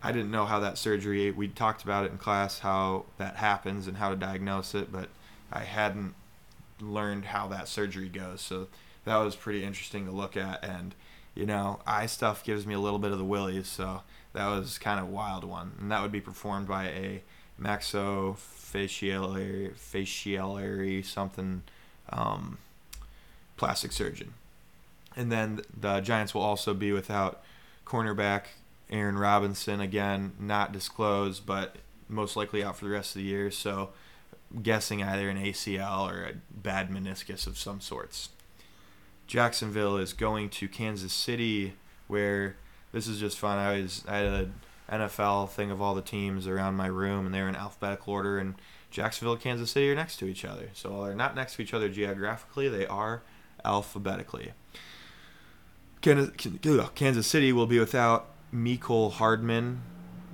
I didn't know how that surgery. We talked about it in class how that happens and how to diagnose it, but I hadn't learned how that surgery goes. So that was pretty interesting to look at. And you know, eye stuff gives me a little bit of the willies, so that was kind of a wild one. And that would be performed by a maxillofacial facial something um, plastic surgeon. And then the Giants will also be without cornerback Aaron Robinson again, not disclosed, but most likely out for the rest of the year. So, guessing either an ACL or a bad meniscus of some sorts. Jacksonville is going to Kansas City, where this is just fun. I was I had an NFL thing of all the teams around my room, and they're in alphabetical order, and Jacksonville Kansas City are next to each other. So while they're not next to each other geographically, they are alphabetically. Kansas, City will be without Mecole Hardman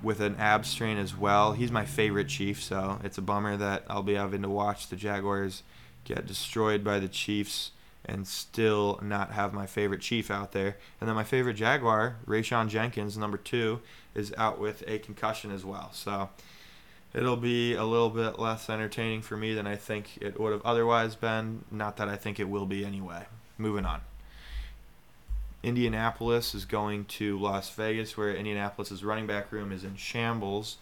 with an ab strain as well. He's my favorite Chief, so it's a bummer that I'll be having to watch the Jaguars get destroyed by the Chiefs and still not have my favorite Chief out there. And then my favorite Jaguar, Rayshawn Jenkins, number two, is out with a concussion as well. So it'll be a little bit less entertaining for me than I think it would have otherwise been. Not that I think it will be anyway. Moving on. Indianapolis is going to Las Vegas, where Indianapolis's running back room is in shambles.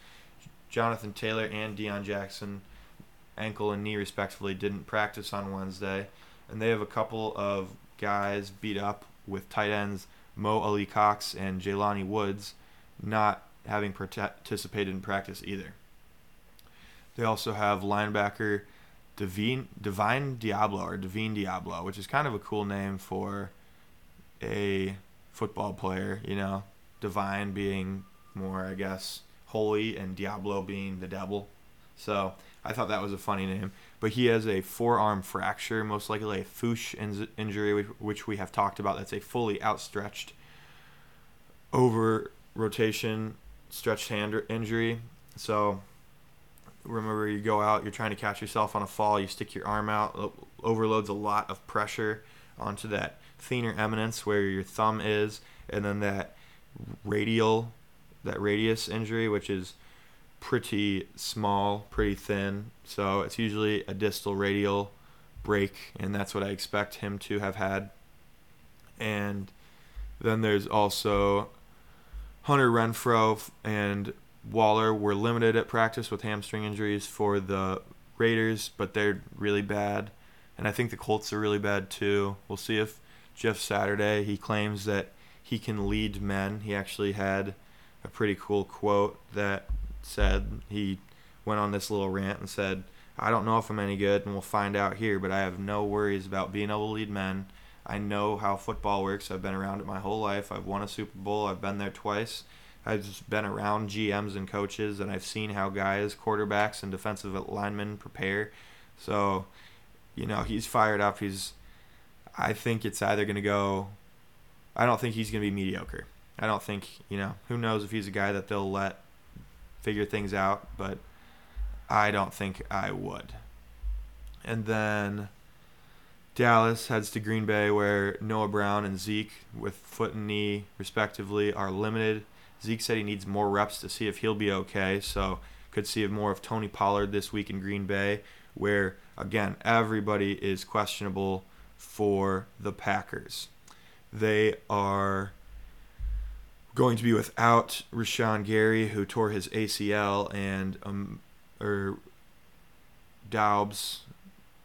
Jonathan Taylor and Deon Jackson, ankle and knee respectively, didn't practice on Wednesday, and they have a couple of guys beat up with tight ends Mo Alie-Cox and Jelani Woods not having participated in practice either. They also have linebacker Divine, Divine Deablo or Divine Deablo, which is kind of a cool name for a football player, you know, divine being more, I guess, holy, and Diablo being the devil. So I thought that was a funny name. But he has a forearm fracture, most likely a FOOSH in- injury, which we have talked about. That's a fully outstretched over rotation stretched hand injury. So remember, you go out, you're trying to catch yourself on a fall, you stick your arm out, overloads a lot of pressure onto that thenar eminence where your thumb is, and then that radial, that radius injury, which is pretty small, pretty thin. So it's usually a distal radial break, and that's what I expect him to have had. And then there's also Hunter Renfrow and Waller were limited at practice with hamstring injuries for the Raiders, but they're really bad. And I think the Colts are really bad too. We'll see if Jeff Saturday, he claims that he can lead men. He actually had a pretty cool quote that said he went on this little rant and said, I don't know if I'm any good, and we'll find out here, but I have no worries about being able to lead men. I know how football works. I've been around it my whole life. I've won a Super Bowl. I've been there twice. I've just been around GMs and coaches, and I've seen how guys, quarterbacks, and defensive linemen prepare. So, you know, he's fired up. He's I think it's either going to go. I don't think he's going to be mediocre. I don't think you know. Who knows if he's a guy that they'll let figure things out, but I don't think I would. And then Dallas heads to Green Bay, where Noah Brown and Zeke, with foot and knee respectively, are limited. Zeke said he needs more reps to see if he'll be okay, so could see more of Tony Pollard this week in Green Bay, where again everybody is questionable for the Packers. They are going to be without Rashan Gary, who tore his ACL, and um, or Doubs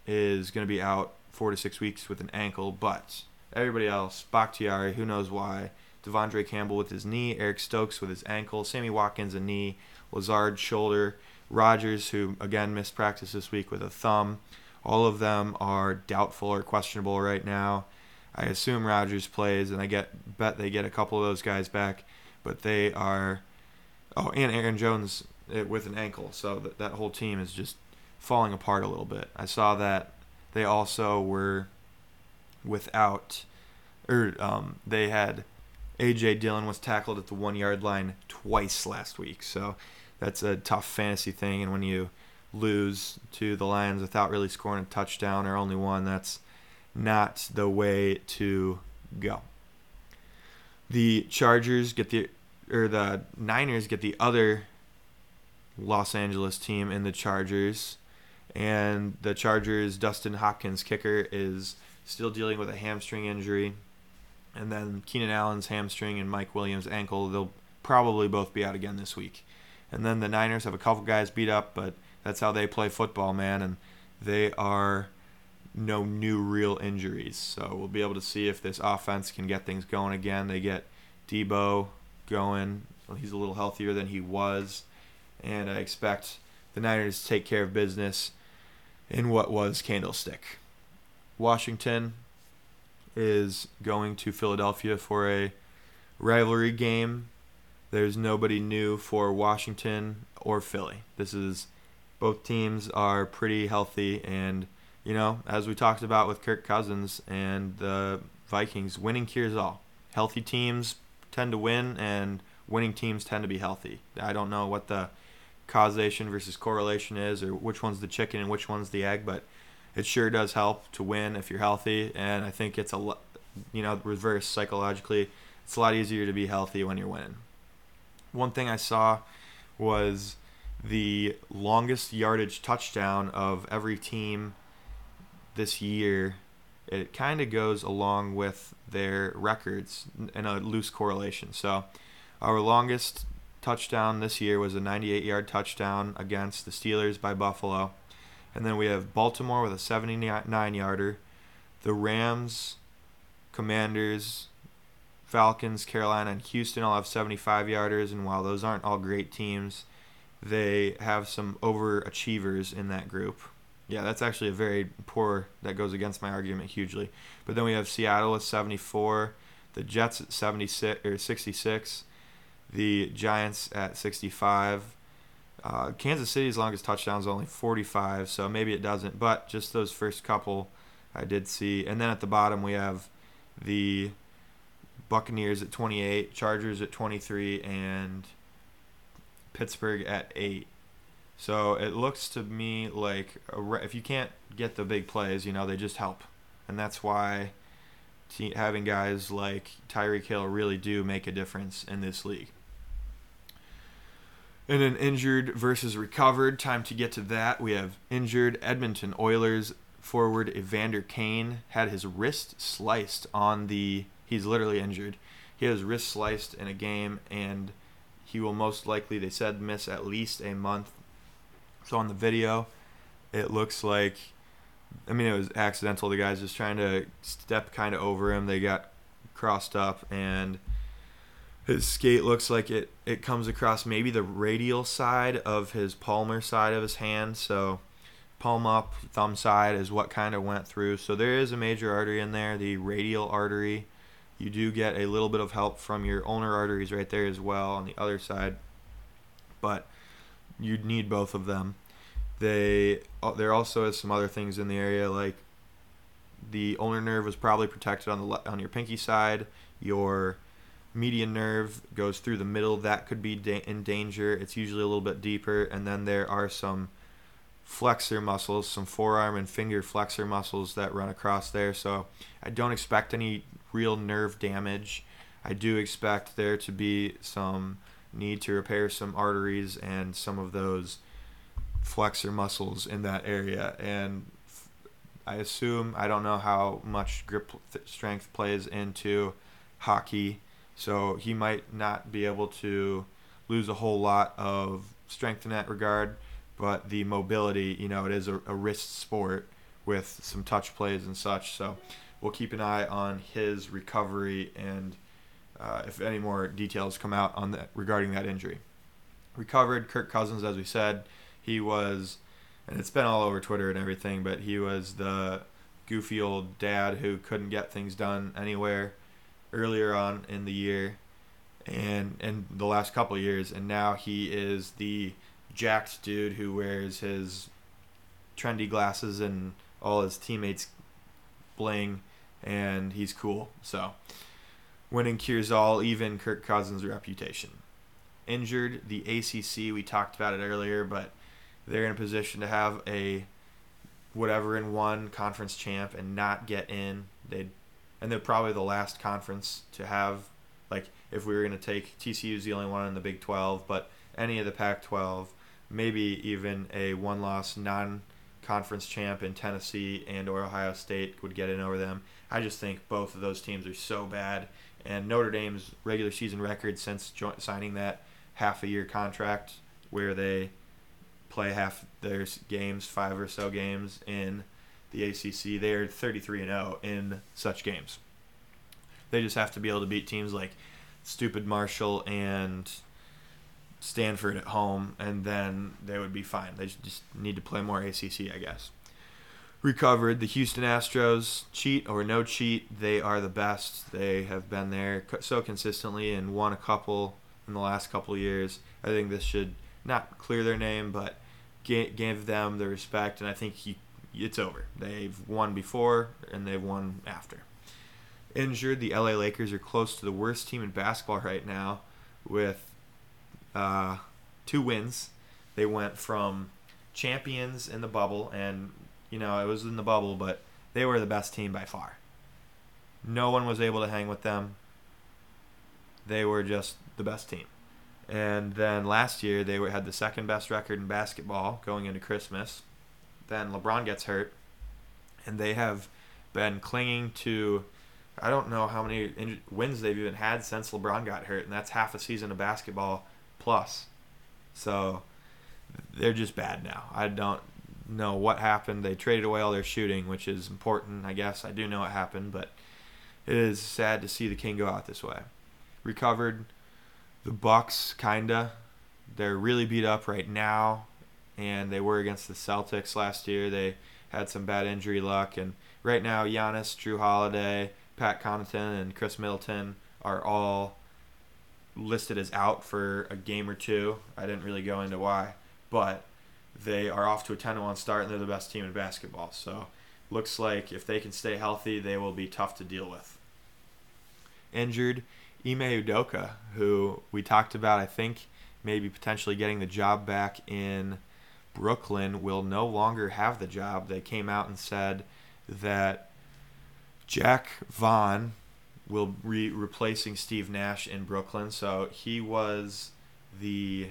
is going to be out four to six weeks with an ankle. But everybody else, Bakhtiari, who knows why, De'Vondre Campbell with his knee, Eric Stokes with his ankle, Sammy Watkins a knee, Lazard shoulder, Rodgers who again missed practice this week with a thumb. All of them are doubtful or questionable right now. I assume Rodgers plays, and I get bet they get a couple of those guys back, but they are. Oh, and Aaron Jones eh, with an ankle, so that that whole team is just falling apart a little bit. I saw that they also were without, or um, they had AJ Dillon was tackled at the one yard line twice last week, so that's a tough fantasy thing. And when you lose to the Lions without really scoring a touchdown or only one. That's not the way to go. The Chargers get the or the Niners get the other Los Angeles team in the Chargers, and the Chargers Dustin Hopkins kicker is still dealing with a hamstring injury, and then Keenan Allen's hamstring and Mike Williams' ankle. They'll probably both be out again this week. And then the Niners have a couple guys beat up, but that's how they play football, man. And they are no new real injuries. So we'll be able to see if this offense can get things going again. They get Debo going. He's a little healthier than he was. And I expect the Niners to take care of business in what was Candlestick. Washington is going to Philadelphia for a rivalry game. There's nobody new for Washington or Philly. This is both teams are pretty healthy and you know, as we talked about with Kirk Cousins and the Vikings, winning cures all. Healthy teams tend to win and winning teams tend to be healthy. I don't know what the causation versus correlation is or which one's the chicken and which one's the egg, but it sure does help to win if you're healthy and I think it's a lo- you know, reverse psychologically. It's a lot easier to be healthy when you're winning. One thing I saw was the longest yardage touchdown of every team this year. It kind of goes along with their records in a loose correlation. So, our longest touchdown this year was a 98 yard touchdown against the Steelers by Buffalo. And then we have Baltimore with a 79 yarder. The Rams, Commanders, Falcons, Carolina, and Houston all have 75 yarders. And while those aren't all great teams, they have some overachievers in that group. Yeah, that's actually a very poor, that goes against my argument hugely. But then we have Seattle at 74, the Jets at 76 or 66, the Giants at 65. Uh, Kansas City's longest touchdown is only 45, so maybe it doesn't. But just those first couple, I did see. And then at the bottom we have the Buccaneers at 28, Chargers at 23, and Pittsburgh at 8. So it looks to me like re- if you can't get the big plays, you know, they just help. And that's why having guys like Tyreek Hill really do make a difference in this league. In an injured versus recovered, time to get to that. We have injured Edmonton Oilers forward Evander Kane had his wrist sliced on the. He's literally injured. He had his wrist sliced in a game, and he will most likely, they said, miss at least a month. So on the video, it looks like. I mean, it was accidental. The guy's just trying to step kind of over him. They got crossed up, and his skate looks like it, it comes across maybe the radial side of his palmar side of his hand. So palm up, thumb side is what kind of went through. So there is a major artery in there, the radial artery. You do get a little bit of help from your ulnar arteries right there as well on the other side, but you'd need both of them. They uh, there also is some other things in the area like the ulnar nerve was probably protected on the on your pinky side. Your median nerve goes through the middle. That could be da- in danger. It's usually a little bit deeper, and then there are some flexor muscles, some forearm and finger flexor muscles that run across there. So I don't expect any real nerve damage. I do expect there to be some need to repair some arteries and some of those flexor muscles in that area. And I assume, I don't know how much grip th- strength plays into hockey. So he might not be able to lose a whole lot of strength in that regard but the mobility, you know, it is a, a wrist sport with some touch plays and such. So we'll keep an eye on his recovery and uh, if any more details come out on that regarding that injury. Recovered Kirk Cousins, as we said, he was, and it's been all over Twitter and everything, but he was the goofy old dad who couldn't get things done anywhere earlier on in the year and in the last couple years, and now he is the jacked dude who wears his trendy glasses and all his teammates bling and he's cool. So winning cures all, even Kirk Cousins' reputation. Injured the ACC, we talked about it earlier, but they're in a position to have a whatever in one conference champ and not get in. They'd and they're probably the last conference to have like if we were going to take TCU's the only one in the Big 12, but any of the Pac-12, maybe even a one-loss non-conference champ in Tennessee and or Ohio State would get in over them. I just think both of those teams are so bad, and Notre Dame's regular season record since jo- signing that half a year contract where they play half their games, five or so games in the ACC, they're 33 and 0 in such games. They just have to be able to beat teams like stupid Marshall and Stanford at home, and then they would be fine. They just need to play more ACC, I guess. Recovered. The Houston Astros, cheat or no cheat, they are the best. They have been there so consistently and won a couple in the last couple years. I think this should not clear their name, but give them the respect, and I think he, it's over. They've won before, and they've won after injured. The LA Lakers are close to the worst team in basketball right now with uh, two wins. They went from champions in the bubble, and, you know, it was in the bubble, but they were the best team by far. No one was able to hang with them. They were just the best team. And then last year, they were, had the second best record in basketball going into Christmas. Then LeBron gets hurt, and they have been clinging to I don't know how many in- wins they've even had since LeBron got hurt, and that's half a season of basketball plus. So they're just bad now. I don't know what happened. They traded away all their shooting, which is important, I guess. I do know what happened, but it is sad to see the King go out this way. Recovered. The Bucks, kinda. They're really beat up right now, and they were against the Celtics last year. They had some bad injury luck, and right now Giannis, Jrue Holiday, Pat Connaughton, and Khris Middleton are all listed as out for a game or two. I didn't really go into why, but they are off to a 10 1 start and they're the best team in basketball. So looks like if they can stay healthy, they will be tough to deal with. Injured Ime Udoka, who we talked about, I think maybe potentially getting the job back in Brooklyn, will no longer have the job. They came out and said that Jacque Vaughn will be replacing Steve Nash in Brooklyn. So he was the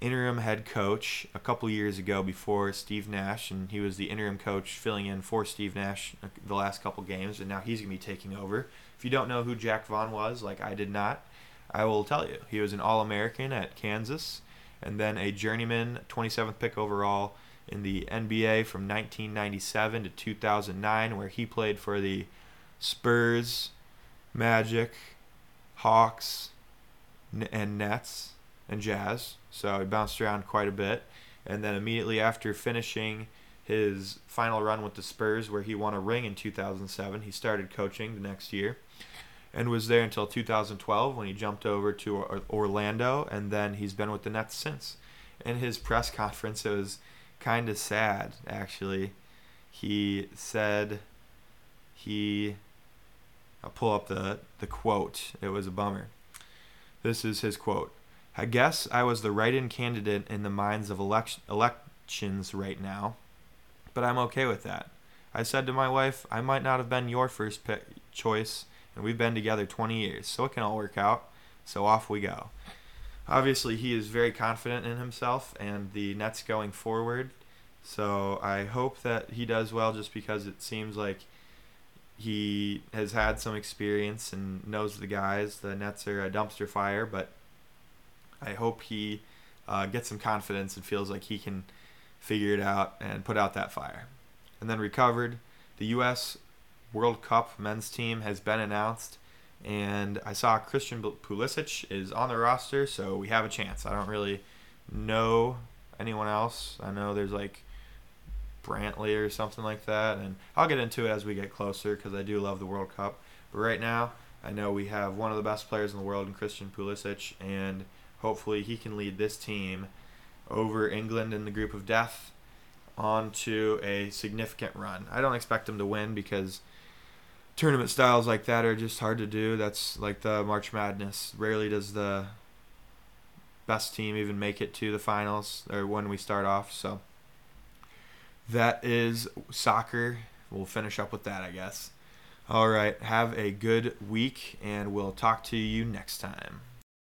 interim head coach a couple years ago before Steve Nash, and he was the interim coach filling in for Steve Nash the last couple games, and now he's going to be taking over. If you don't know who Jacque Vaughn was, like I did not, I will tell you. He was an All American at Kansas, and then a journeyman, 27th pick overall in the NBA from 1997 to 2009, where he played for the Spurs, Magic, Hawks, and Nets and Jazz. So he bounced around quite a bit. And then immediately after finishing his final run with the Spurs, where he won a ring in 2007, he started coaching the next year and was there until 2012 when he jumped over to Orlando. And then he's been with the Nets since. In his press conference, it was kind of sad, actually. He said he. I'll pull up the, the quote. It was a bummer. This is his quote. I guess I was the write-in candidate in the minds of election, elections right now, but I'm okay with that. I said to my wife, I might not have been your first choice, and we've been together 20 years, so it can all work out. So off we go. Obviously, he is very confident in himself and the Nets going forward. So I hope that he does well, just because it seems like he has had some experience and knows the guys. The Nets are a dumpster fire, but I hope he uh, gets some confidence and feels like he can figure it out and put out that fire. And then recovered. The U.S. World Cup men's team has been announced, and I saw Christian Pulisic is on the roster, so we have a chance. I don't really know anyone else. I know there's like Brantley or something like that, and I'll get into it as we get closer because I do love the World Cup. But right now, I know we have one of the best players in the world in Christian Pulisic, and hopefully he can lead this team over England in the group of death onto a significant run. I don't expect him to win because tournament styles like that are just hard to do. That's like the March Madness. Rarely does the best team even make it to the finals or when we start off. So that is soccer. We'll finish up with that, I guess. All right. Have a good week, and we'll talk to you next time.